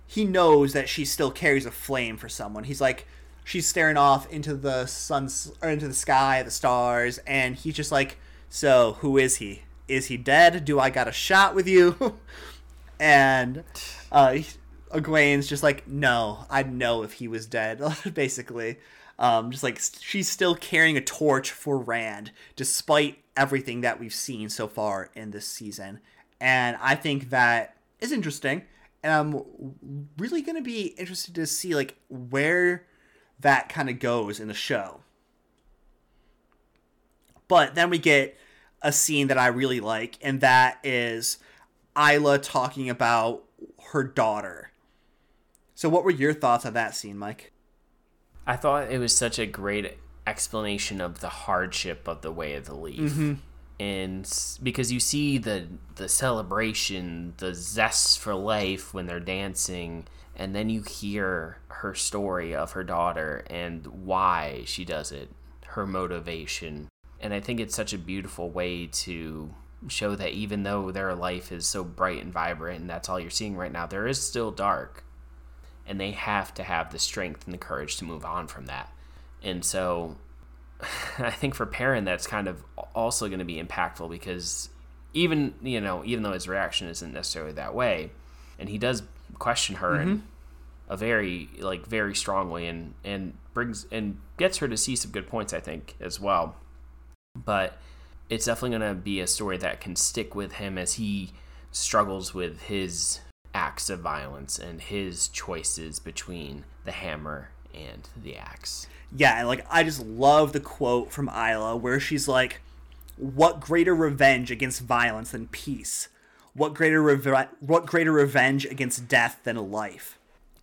he knows that she still carries a flame for someone. He's like, she's staring off into the sun or into the sky, the stars, and he's just like, so who is he? Is he dead? Do I got a shot with you? and uh, Egwene's just like, no, I'd know if he was dead, basically. Um, just like she's still carrying a torch for Rand, despite everything that we've seen so far in this season. And I think that is interesting. And I'm really going to be interested to see like where that kind of goes in the show. But then we get a scene that I really like, and that is Ila talking about her daughter. So, what were your thoughts on that scene, Mike? I thought it was such a great explanation of the hardship of the way of the leaf. Mm-hmm. And because you see the the celebration, the zest for life when they're dancing, and then you hear her story of her daughter and why she does it, her motivation. And I think it's such a beautiful way to show that even though their life is so bright and vibrant and that's all you're seeing right now, there is still dark. And they have to have the strength and the courage to move on from that. And so I think for Perrin that's kind of also going to be impactful because even, you know, even though his reaction isn't necessarily that way, and he does question her mm-hmm. in a very like very strongly and and brings and gets her to see some good points I think as well. But it's definitely going to be a story that can stick with him as he struggles with his acts of violence and his choices between the hammer and the axe. Yeah, and like I just love the quote from Ila where she's like, "What greater revenge against violence than peace? What greater reve- what greater revenge against death than life?"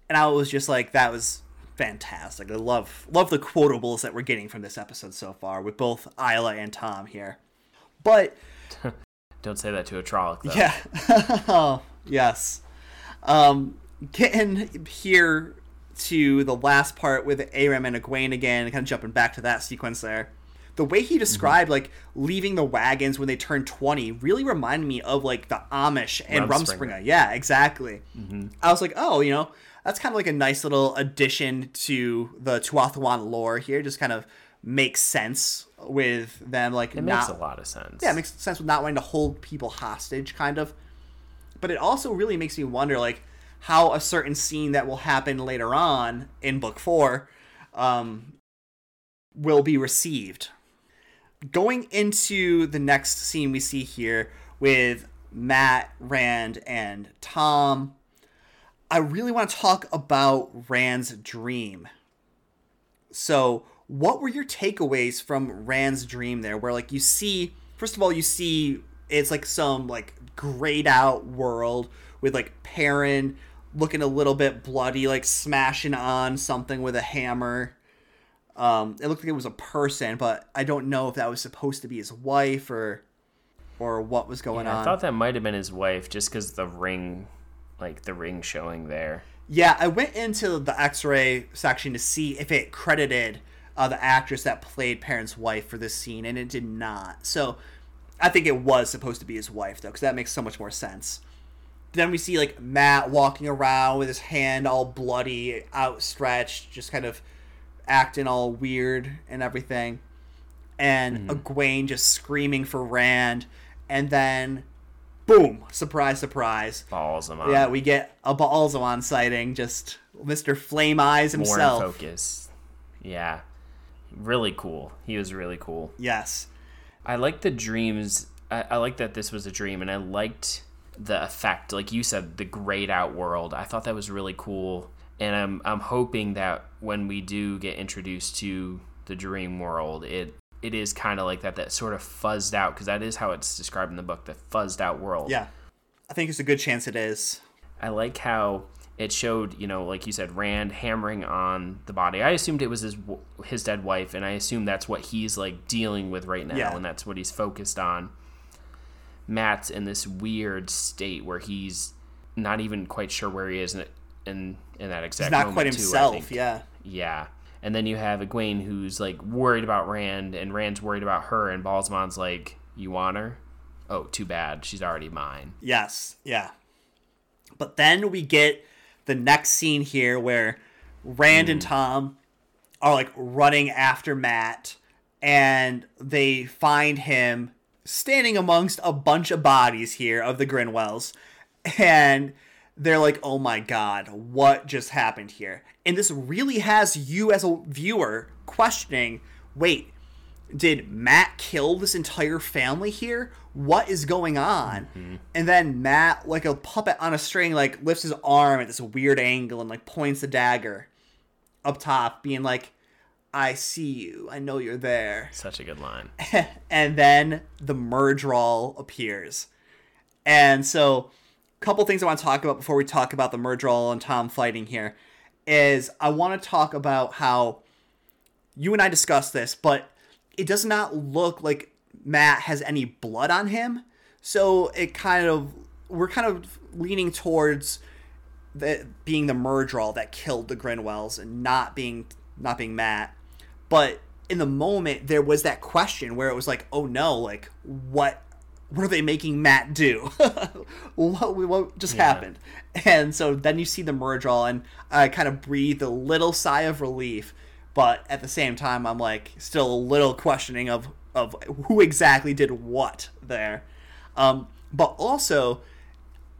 And I was just like, that was fantastic. I love love the quotables that we're getting from this episode so far with both Ila and Tom here. But don't say that to a Trolloc, though. Yeah. oh, yes. Um, getting here to the last part with Aram and Egwene again, kind of jumping back to that sequence there. The way he described mm-hmm. like leaving the wagons when they turned twenty really reminded me of like the Amish and Rumspringa. Rumspringa. Yeah, exactly. Mm-hmm. I was like, oh, you know, that's kind of like a nice little addition to the Tuatha'an lore here. Just kind of makes sense with them like it not, makes a lot of sense. Yeah, it makes sense with not wanting to hold people hostage, kind of. But it also really makes me wonder, like, how a certain scene that will happen later on in book four um, will be received. Going into the next scene we see here with Mat, Rand, and Tom, I really want to talk about Rand's dream. So, what were your takeaways from Rand's dream there? Where like you see, first of all, you see it's like some like grayed out world with like Perrin looking a little bit bloody, like smashing on something with a hammer. Um, it looked like it was a person, but I don't know if that was supposed to be his wife or or what was going yeah, on. I thought that might have been his wife, just because the ring, like the ring showing there. Yeah, I went into the X-ray section to see if it credited uh, the actress that played Perrin's wife for this scene, and it did not. So I think it was supposed to be his wife, though, because that makes so much more sense. Then we see like Mat walking around with his hand all bloody, outstretched, just kind of acting all weird and everything. And mm-hmm. Egwene just screaming for Rand, and then boom, surprise, surprise. Ba'alzamon. Yeah, we get a Ba'alzamon sighting, just Mr. Flame Eyes himself. More in focus. Yeah really cool. He was really cool. Yes. I like the dreams. I, I like that this was a dream, and I liked the effect. Like you said, the grayed out world. I thought that was really cool, and I'm I'm hoping that when we do get introduced to the dream world, it it is kind of like that. That sort of fuzzed out because that is how it's described in the book. The fuzzed out world. Yeah, I think it's a good chance it is. I like how it showed, you know, like you said, Rand hammering on the body. I assumed it was his his dead wife, and I assume that's what he's like dealing with right now, yeah. and that's what he's focused on. Mat's in this weird state where he's not even quite sure where he is in in, in that exact. He's not quite himself. Too, yeah. Yeah. And then you have Egwene who's like worried about Rand, and Rand's worried about her, and Ba'alzamon's like, "You want her? Oh, too bad. She's already mine." Yes. Yeah. But then we get the next scene here where Rand mm. and Tom are like running after Mat, and they find him standing amongst a bunch of bodies here of the Grinwells and they're like, "Oh my god, what just happened here?" And this really has you as a viewer questioning, "Wait, did Mat kill this entire family here? What is going on? Mm-hmm. And then Mat, like a puppet on a string, like lifts his arm at this weird angle and like points the dagger up top, being like, I see you. I know you're there. Such a good line. and then the Myrddraal appears. And so, a couple things I want to talk about before we talk about the Myrddraal and Tom fighting here is I want to talk about how you and I discussed this, but it does not look like Mat has any blood on him. So it kind of we're kind of leaning towards the being the Myrddraal that killed the Grinwells and not being not being Mat. But in the moment there was that question where it was like, oh no, like what what are they making Mat do? what, what just yeah. happened? And so then you see the Myrddraal, and I kind of breathe a little sigh of relief, but at the same time, I'm like still a little questioning of of who exactly did what there. Um, but also,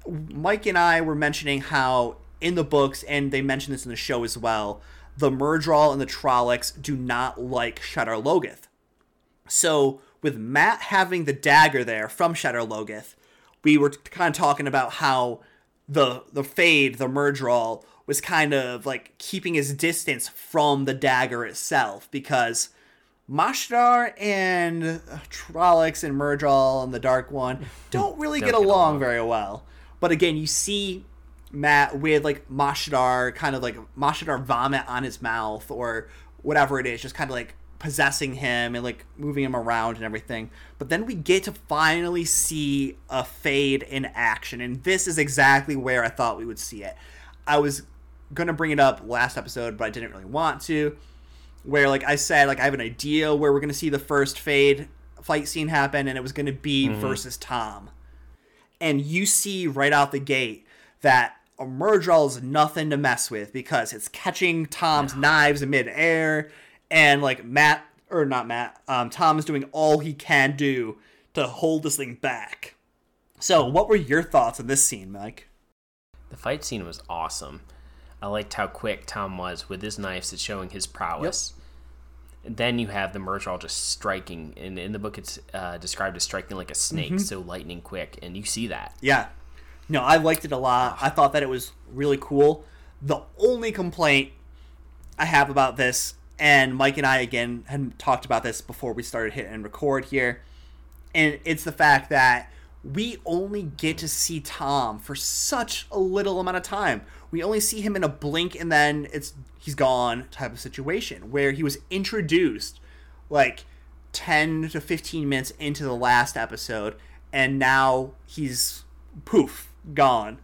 Mike and I were mentioning how in the books, and they mentioned this in the show as well, the Myrddraal and the Trollocs do not like Shadar Logoth. So with Mat having the dagger there from Shadar Logoth, we were kind of talking about how the the Fade, the Myrddraal, was kind of like keeping his distance from the dagger itself because Mashadar and Trollocs and Myrddraal and the Dark One don't really don't get, along, get along very well. But again, you see Mat with like Mashadar kind of like Mashadar vomit on his mouth or whatever it is, just kind of like possessing him and like moving him around and everything. But then we get to finally see a fade in action, and this is exactly where I thought we would see it. I was gonna bring it up last episode, but I didn't really want to where like I said, like I have an idea where we're gonna see the first fade fight scene happen, and it was gonna be mm-hmm. versus Tom. And you see right out the gate that is nothing to mess with because it's catching Tom's knives in midair, and like Mat or not Mat, um, Tom is doing all he can do to hold this thing back. So, what were your thoughts on this scene, Mike? The fight scene was awesome. I liked how quick Tom was with his knives. It's showing his prowess. Yep. And then you have the Myrddraal just striking, and in the book it's uh, described as striking like a snake, mm-hmm. so lightning quick, and you see that. Yeah, no, I liked it a lot. I thought that it was really cool. The only complaint I have about this, and Mike and I again had talked about this before we started hitting and record here, and it's the fact that we only get to see Tom for such a little amount of time. We only see him in a blink and then it's he's gone type of situation where he was introduced like 10 to 15 minutes into the last episode and now he's poof gone.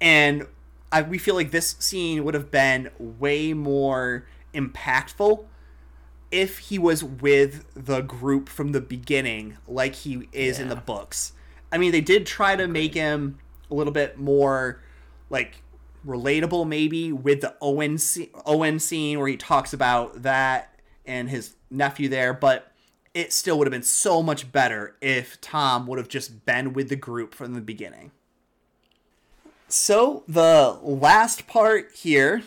And I, we feel like this scene would have been way more impactful if he was with the group from the beginning like he is yeah. in the books I mean, they did try to make him a little bit more like relatable, maybe with the Owyn Owyn scene where he talks about that and his nephew there, but it still would have been so much better if Tom would have just been with the group from the beginning. So, the last part here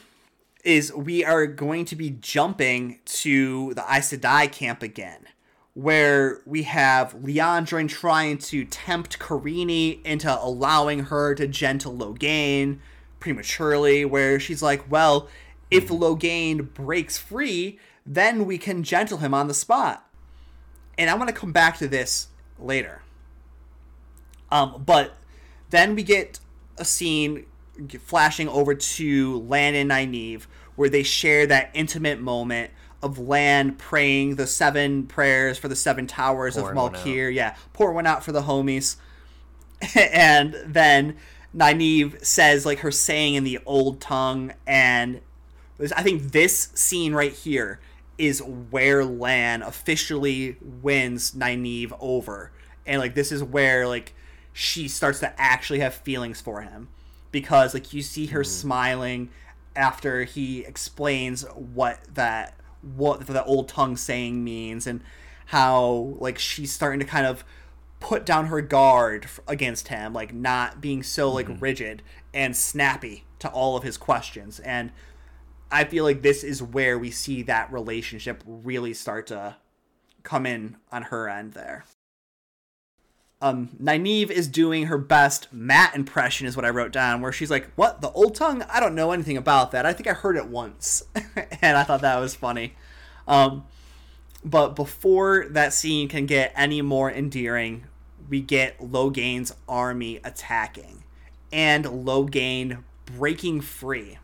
is we are going to be jumping to the Aes Sedai camp again where we have Liandrin trying to tempt Kerene into allowing her to gentle Logain prematurely, where she's like, well, if Logain breaks free, then we can gentle him on the spot. And I'm going to come back to this later. Um, but then we get a scene flashing over to Lan and Nynaeve where they share that intimate moment of Lan praying the seven prayers for the seven towers Pouring of Malkier. Yeah, pour one out for the homies. and then Nynaeve says like her saying in the old tongue, and I think this scene right here is where Lan officially wins Nynaeve over, and like this is where like she starts to actually have feelings for him because like you see her mm. smiling after he explains what that what the old tongue saying means and how like she's starting to kind of put down her guard against him like not being so like mm-hmm. rigid and snappy to all of his questions and i feel like this is where we see that relationship really start to come in on her end there um, Nynaeve is doing her best Mat impression, is what I wrote down, where she's like, What? The old tongue? I don't know anything about that. I think I heard it once. and I thought that was funny. Um, but before that scene can get any more endearing, we get Logain's army attacking and Logain breaking free.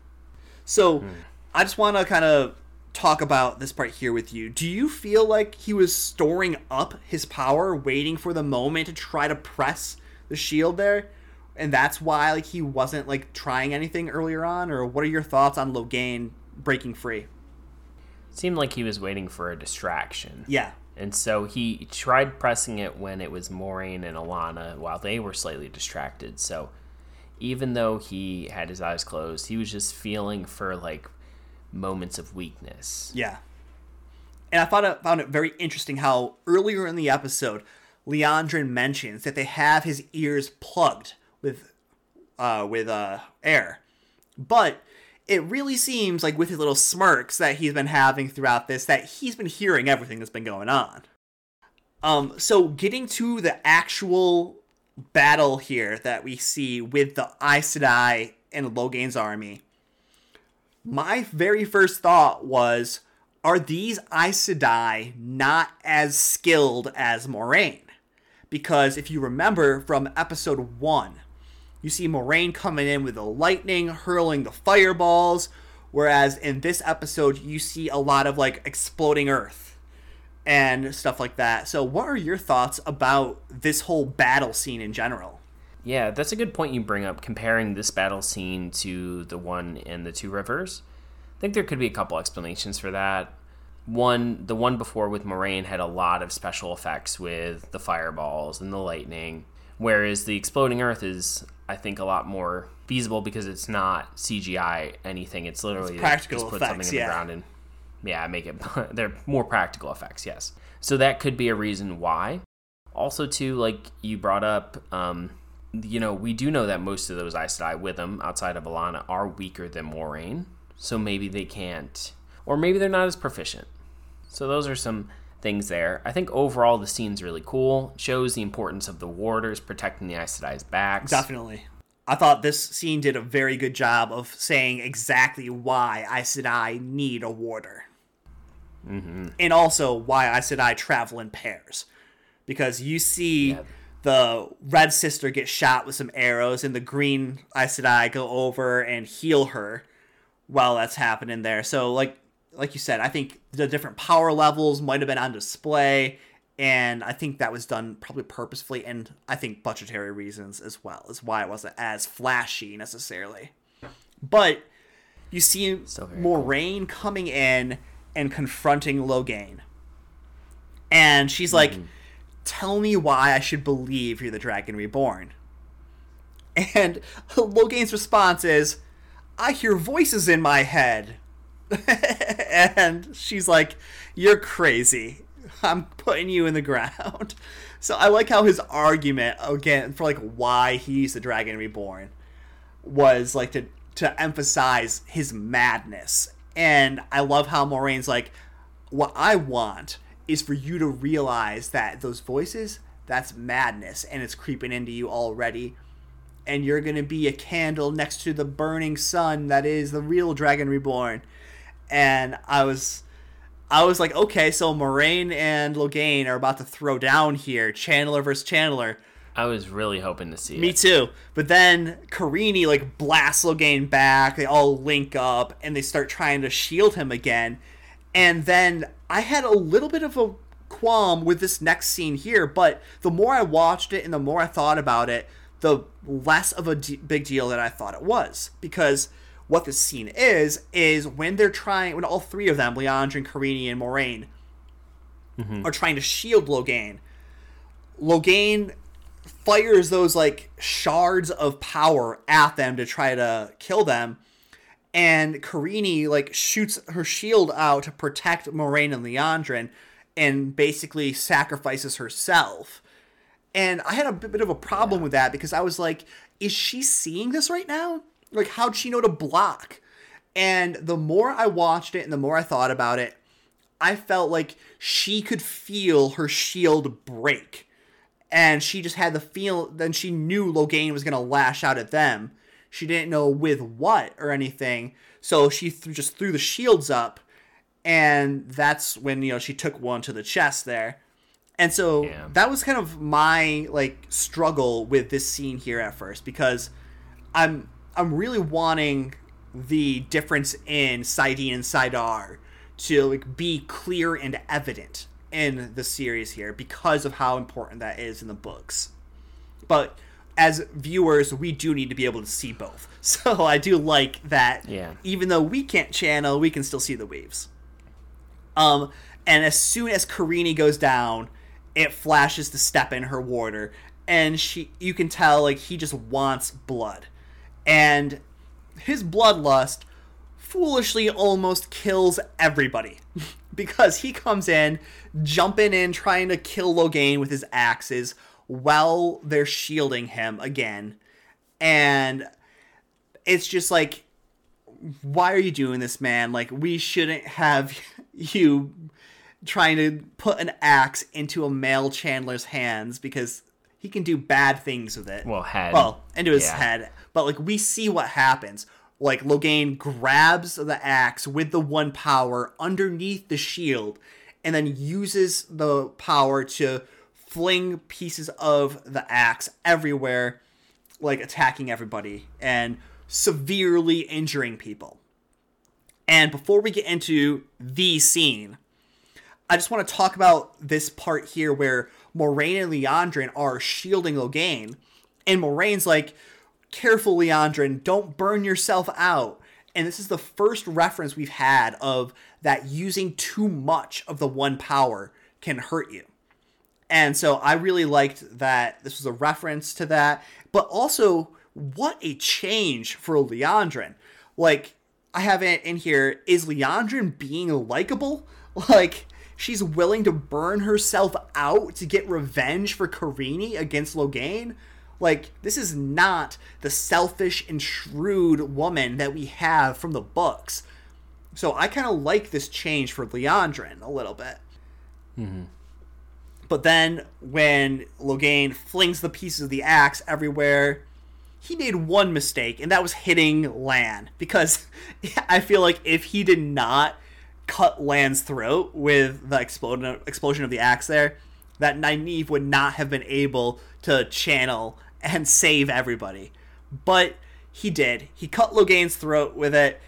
So hmm. I just want to kind of talk about this part here with you. Do you feel like he was storing up his power, waiting for the moment to try to press the shield there? And that's why like he wasn't like trying anything earlier on, or what are your thoughts on Logain breaking free? seemed like he was waiting for a distraction. Yeah. And so he tried pressing it when it was Moiraine and Alana while they were slightly distracted. So even though he had his eyes closed, he was just feeling for like moments of weakness. Yeah. And I found it, found it very interesting how earlier in the episode, Liandrin mentions that they have his ears plugged with uh, with uh, air. But it really seems like with his little smirks that he's been having throughout this that he's been hearing everything that's been going on. Um, so getting to the actual battle here that we see with the Aes Sedai and Logain's army, my very first thought was, are these Aes Sedai not as skilled as Moiraine? Because if you remember from episode 1, you see Moiraine coming in with the lightning, hurling the fireballs, whereas in this episode, you see a lot of like exploding earth and stuff like that. So, what are your thoughts about this whole battle scene in general? Yeah, that's a good point you bring up comparing this battle scene to the one in the Two Rivers. I think there could be a couple explanations for that. One, the one before with Moiraine had a lot of special effects with the fireballs and the lightning, whereas the exploding earth is I think a lot more feasible because it's not CGI anything. It's literally it's practical just put effects, something in yeah. the ground and yeah, make it. they're more practical effects, yes. So that could be a reason why. Also, too, like you brought up, um, you know, we do know that most of those Aes Sedai with them outside of Alana are weaker than Moiraine, so maybe they can't, or maybe they're not as proficient. So those are some things there. I think overall the scene's really cool. shows the importance of the warders protecting the Aes Sedai's backs. Definitely. I thought this scene did a very good job of saying exactly why Aes Sedai need a warder. Mm-hmm. And also why Aes Sedai travel in pairs. Because you see Yeah. The red sister gets shot with some arrows, and the green Aes Sedai go over and heal her while that's happening there. So, like, like you said, I think the different power levels might have been on display, and I think that was done probably purposefully, and I think budgetary reasons as well is why it wasn't as flashy necessarily. But you see very Moiraine coming in and confronting Logain, and she's like, mm-hmm. "Tell me why I should believe you're the Dragon Reborn." And Logain's response is, "I hear voices in my head." and she's like, "You're crazy. I'm putting you in the ground." So I like how his argument again for like why he's the Dragon Reborn was like to to emphasize his madness. And I love how Moiraine's like, "What I want is for you to realize that those voices, that's madness, and it's creeping into you already." And you're gonna be a candle next to the burning sun that is the real Dragon Reborn and I was I was like, okay, so Moiraine and Logain are about to throw down here, Channeler versus Channeler. I was really hoping to see Me it. too. But then Kerene like blasts Logain back. They all link up and they start trying to shield him again. And then I had a little bit of a qualm with this next scene here, but the more I watched it and the more I thought about it, the less of a d- big deal that I thought it was. Because what this scene is is when they're trying, when all three of them, Liandrin and Kerene and Moiraine, mm-hmm. are trying to shield Logain. Logain fires those like shards of power at them to try to kill them. And Kerene like shoots her shield out to protect Moiraine and Liandrin and basically sacrifices herself. And I had a bit of a problem with that because I was like, is she seeing this right now? Like, how'd she know to block? And the more I watched it and the more I thought about it, I felt like she could feel her shield break. And she just had the feel, then she knew Logain was going to lash out at them. She didn't know with what or anything. So she th- just threw the shields up. And that's when, you know, she took one to the chest there. And so Yeah. that was kind of my like struggle with this scene here at first because I'm I'm really wanting the difference in Saidin and Saidar to like be clear and evident in the series here because of how important that is in the books. But as viewers, we do need to be able to see both. So I do like that. Yeah. Even though we can't channel, we can still see the waves. Um, and as soon as Kerene goes down, it flashes to Stepin her warder, and she you can tell like he just wants blood, and his bloodlust foolishly almost kills everybody because he comes in jumping in trying to kill Logain with his axes while they're shielding him again. And it's just like why are you doing this man? Like we shouldn't have you trying to put an axe into a male channeler's hands because he can do bad things with it. Well, head. well into his Yeah. head. But like we see what happens. Like Logain grabs the axe with the one power underneath the shield and then uses the power to fling pieces of the axe everywhere like attacking everybody and severely injuring people and before we get into the scene I just want to talk about this part here where Moiraine and Liandrin are shielding Logain, and Moiraine's like, "Careful, Liandrin, don't burn yourself out." And this is the first reference we've had of that using too much of the one power can hurt you. And so I really liked that this was a reference to that, but also what a change for Liandrin. Like I have it in here is Liandrin being likable? Like she's willing to burn herself out to get revenge for Kerene against Logain? Like this is not the selfish and shrewd woman that we have from the books. So I kind of like this change for Liandrin a little bit. Mm-hmm. But then when Logain flings the pieces of the axe everywhere, he made one mistake, and that was hitting Lan. Because I feel like if he did not cut Lan's throat with the explosion of the axe there, that Nynaeve would not have been able to channel and save everybody. But he did. He cut Logain's throat with it,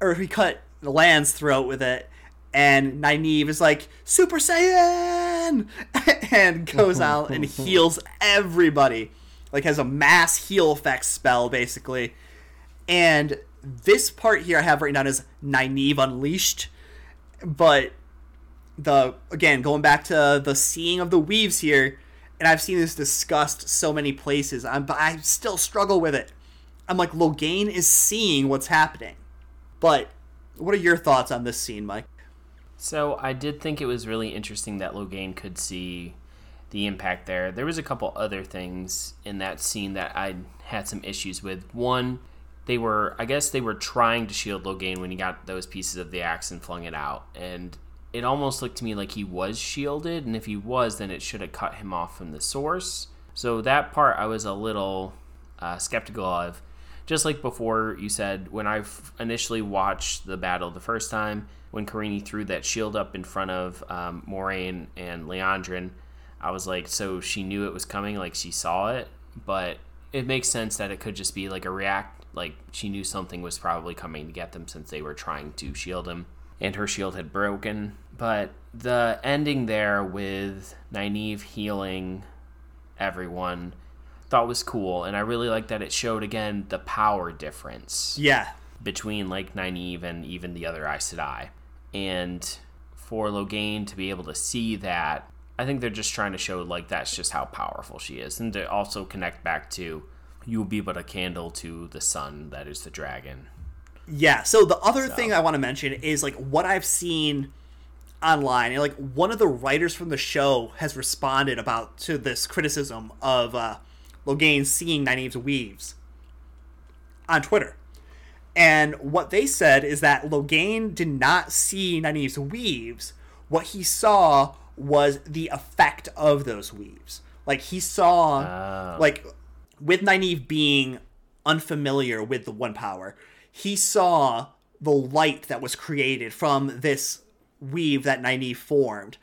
or he cut Lan's throat with it, and Nynaeve is like Super Saiyan, and goes out and heals everybody, like has a mass heal effect spell basically. And this part here I have written down as Nynaeve Unleashed, but the again going back to the seeing of the weaves here, and I've seen this discussed so many places. I'm but I still struggle with it. I'm like Logain is seeing what's happening, but what are your thoughts on this scene, Mike? So I did think it was really interesting that Logain could see the impact there. There was a couple other things in that scene that I had some issues with. One, they were I guess they were trying to shield Logain when he got those pieces of the axe and flung it out. And it almost looked to me like he was shielded, and if he was, then it should have cut him off from the source. So that part I was a little uh, skeptical of. Just like before, you said when I initially watched the battle the first time, when Kerene threw that shield up in front of um, Moiraine and Liandrin, I was like, so she knew it was coming, like she saw it. But it makes sense that it could just be like a react, like she knew something was probably coming to get them since they were trying to shield him, and her shield had broken. But the ending there with Nynaeve healing everyone thought was cool, and I really like that it showed again the power difference Yeah, between like Nynaeve and even the other Aes Sedai. And for Logain to be able to see that, I think they're just trying to show like that's just how powerful she is, and to also connect back to you will be but a candle to the sun that is the dragon. Yeah. So the other thing I want to mention is like what I've seen online. And, like one of the writers from the show has responded about to this criticism of uh, Logain seeing Nynaeve's weaves on Twitter. And what they said is that Logain did not see Nynaeve's weaves. What he saw was the effect of those weaves. Like he saw, Oh. like with Nynaeve being unfamiliar with the one power, he saw the light that was created from this weave that Nynaeve formed.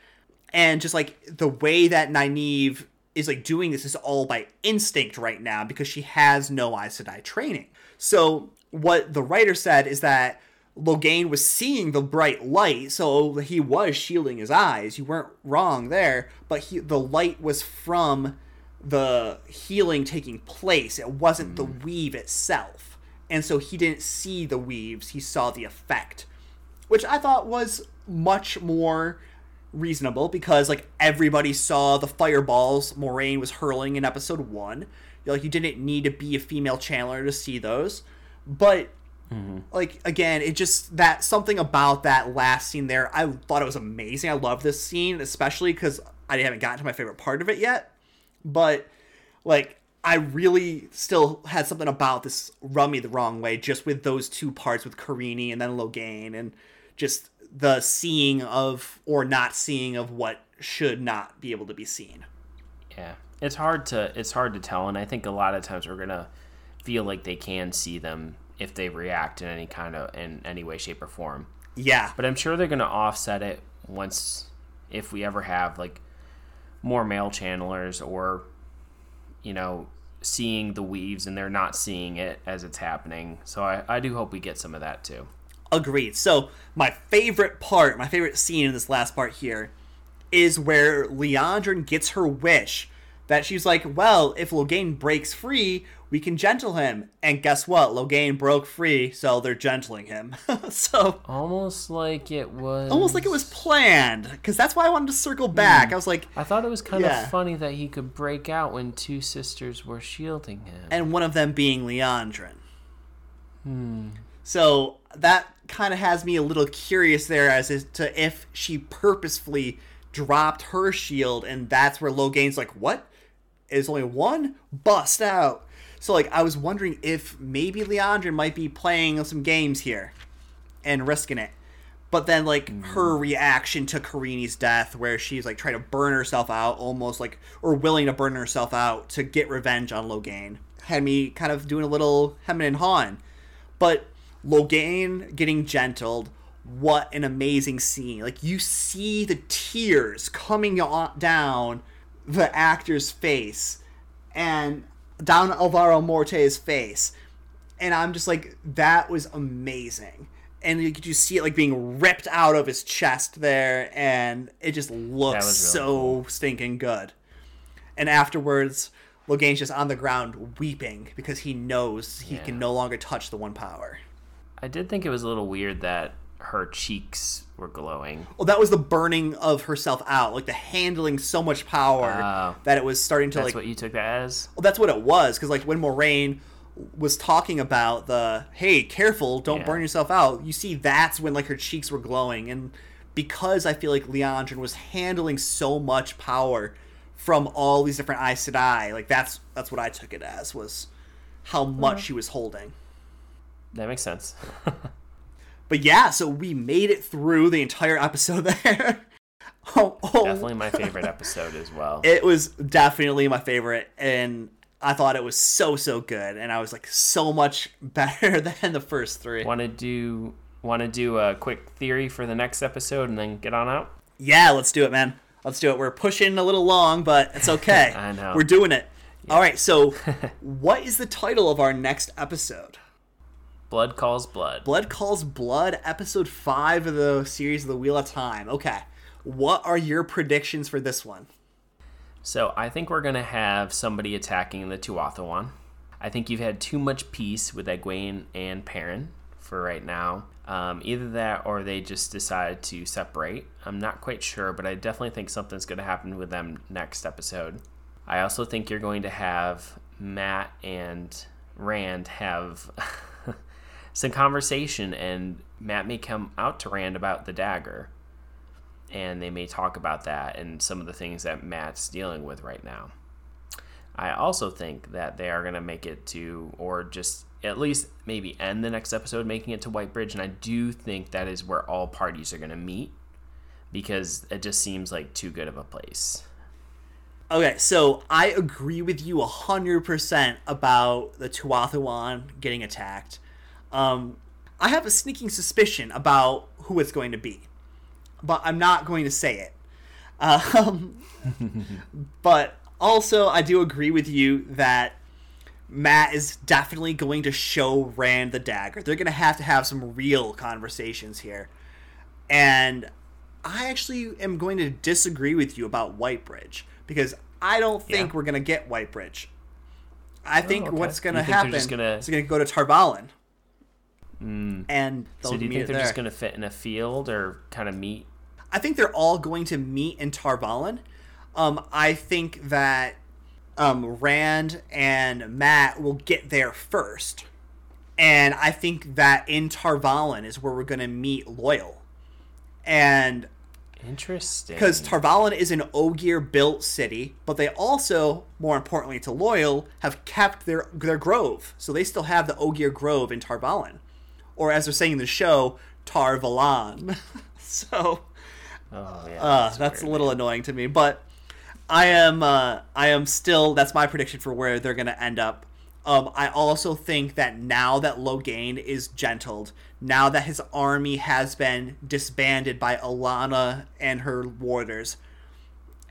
And just like the way that Nynaeve is like doing this is all by instinct right now because she has no Aes Sedai training. So what the writer said is that Logain was seeing the bright light, so he was shielding his eyes. You weren't wrong there, but he, the light was from the healing taking place. It wasn't the mm. weave itself. And so he didn't see the weaves, he saw the effect, which I thought was much more reasonable because like everybody saw the fireballs Moiraine was hurling in episode 1. Like you didn't need to be a female channeler to see those. But mm-hmm. like again, it just that something about that last scene there. I thought it was amazing. I love this scene, especially because I haven't gotten to my favorite part of it yet. But like, I really still had something about this run me the wrong way, just with those two parts with Kerene and then Logain, and just the seeing of or not seeing of what should not be able to be seen. Yeah, it's hard to it's hard to tell, and I think a lot of times we're gonna feel like they can see them if they react in any kind of in any way, shape, or form. Yeah, But I'm sure they're gonna offset it once if we ever have like more male channelers or you know seeing the weaves and they're not seeing it as it's happening. So I, I do hope we get some of that too. Agreed. So my favorite part, my favorite scene in this last part here, is where Liandrin gets her wish that she's like, well, if Logain breaks free, we can gentle him. And guess what? Logain broke free, so they're gentling him. so Almost like it was almost like it was planned, because that's why I wanted to circle back. I was like, I thought it was kind Yeah. of funny that he could break out when two sisters were shielding him. and one of them being Liandrin. Hmm. So that kind of has me a little curious there as to if she purposefully dropped her shield, and that's where Logain's like, "What? Is only one? Bust out!" So like, I was wondering if maybe Liandrin might be playing some games here and risking it. But then, like her mm. reaction to Kerene's death, where she's like trying to burn herself out, almost like or willing to burn herself out to get revenge on Logain, had me kind of doing a little hemming and hawing. But Logain getting gentled, what an amazing scene! Like you see the tears coming on down the actor's face, and down Alvaro Morte's face, and I'm just like, that was amazing. And you could just see it like being ripped out of his chest there, and it just looks really so stinking good. And afterwards, Logain's just on the ground weeping because he knows he Yeah. can no longer touch the one power. I did think it was a little weird that her cheeks were glowing. Well, that was the burning of herself out, like the handling so much power Oh. that it was starting to That's like what you took that as? Well, that's what it was because like when Moiraine was talking about the hey, careful, don't Yeah. burn yourself out. You see, that's when like her cheeks were glowing, and because I feel like Liandrin was handling so much power from all these different Aes Sedai, like that's that's what I took it as was how much she was holding. That makes sense. But yeah, so we made it through the entire episode there. oh, oh, Definitely my favorite episode as well. it was definitely my favorite and i thought it was so so good and i was like so much better than the first three Want to do want to do a quick theory for the next episode and then get on out? yeah let's do it man let's do it we're pushing a little long but it's okay I know. we're doing it all right so what is the title of our next episode Blood calls blood. blood calls blood episode 5 of the series of the wheel of time okay what are your predictions for this one So I think we're gonna have somebody attacking the Tuatha'an. I think you've had too much peace with Egwene and Perrin for right now. Um, either that or they just decide to separate. I'm not quite sure, but I definitely think something's going to happen with them next episode. I also think you're going to have Mat and Rand have some conversation, and Mat may come out to Rand about the dagger and they may talk about that and some of the things that Mat's dealing with right now. I also think that they are going to make it to, or just at least maybe end the next episode making it to White Bridge, and I do think that is where all parties are going to meet because it just seems like too good of a place. Okay, so I agree with you 100% about the Tuatha'an getting attacked. Um, I have a sneaking suspicion about who it's going to be, but I'm not going to say it. Um, but also, I do agree with you that Mat is definitely going to show Rand the dagger. They're going to have to have some real conversations here. And I actually am going to disagree with you about Whitebridge because I don't think Yeah. we're going to get Whitebridge. I think okay. what's going to You think they're happen gonna- is going to go to Tarvalin. And they'll So do you think they're there. just going to fit in a field or kind of meet? I think they're all going to meet in Tarvalin. Um, I think that um, Rand and Mat will get there first. And I think that in Tarvalin is where we're going to meet Loial. And Interesting. because Tarvalin is an Ogier built city, but they also, more importantly to Loial, have kept their their grove. So they still have the Ogier Grove in Tarvalin. Or as they're saying in the show, Tarvalan. so oh, yeah, uh, that's, a weird. little annoying to me, but I am uh, I am still that's my prediction for where they're gonna end up. Um, I also think that now that Logain is gentled, now that his army has been disbanded by Alanna and her warders,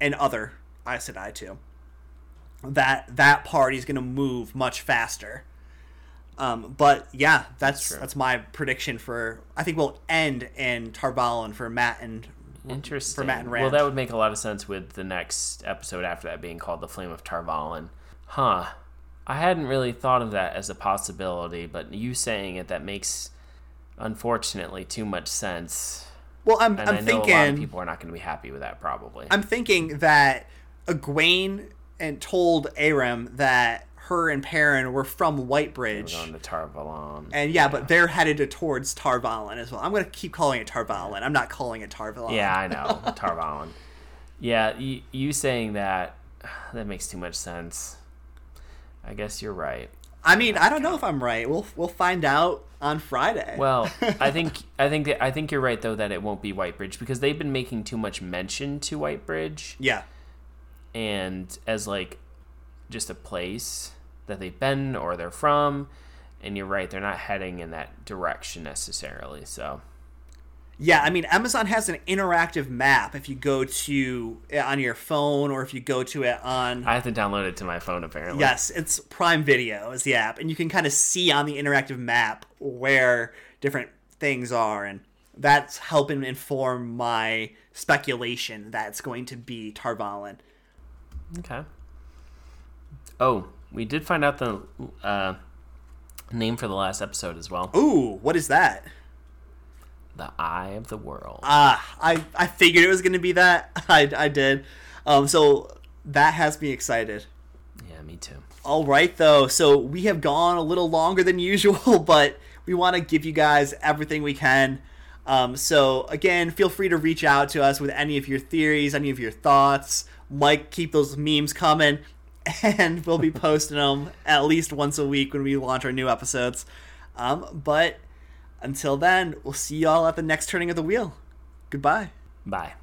and other Aes Sedai too, that that party's gonna move much faster. Um, but yeah, that's true. that's my prediction for. I think we'll end in Tarvalin for Mat and Interesting. for Mat and Rand. Well, that would make a lot of sense with the next episode after that being called The Flame of Tarvalin. Huh. I hadn't really thought of that as a possibility, but you saying it, that makes, unfortunately, too much sense. Well, I'm, And I'm thinking a lot of people are not going to be happy with that, probably. I'm thinking that Egwene and told Aram that her and Perrin were from We're Whitebridge. going to Tarvalon. And yeah, but they're headed to- towards Tarvalin as well. I'm going to keep calling it Tarvalin. I'm not calling it Tarvalon. Yeah, I know. Tarvalon. Yeah, you, you saying that, that makes too much sense. I guess you're right. I mean, I don't know if I'm right. We'll we'll find out on Friday. Well, I think I think that, I think you're right though that it won't be Whitebridge because they've been making too much mention to Whitebridge yeah. and as like just a place that they've been or they're from. And you're right, they're not heading in that direction necessarily. So Yeah, I mean, Amazon has an interactive map if you go to it on your phone or if you go to it on I have to download it to my phone apparently. Yes, it's Prime Video is the app, and you can kind of see on the interactive map where different things are, and that's helping inform my speculation that it's going to be Tarvalin. Okay. Oh, we did find out the uh, name for the last episode as well. Ooh, what is that? The Eye of the World. Ah, I I figured it was going to be that. I I did. Um, so that has me excited. yeah, me too. All right, though. So we have gone a little longer than usual, but we want to give you guys everything we can. Um, so again, feel free to reach out to us with any of your theories, any of your thoughts. Like, keep those memes coming, and we'll be posting them at least once a week when we launch our new episodes. Um, but until then, we'll see y'all at the next turning of the wheel. Goodbye. Bye.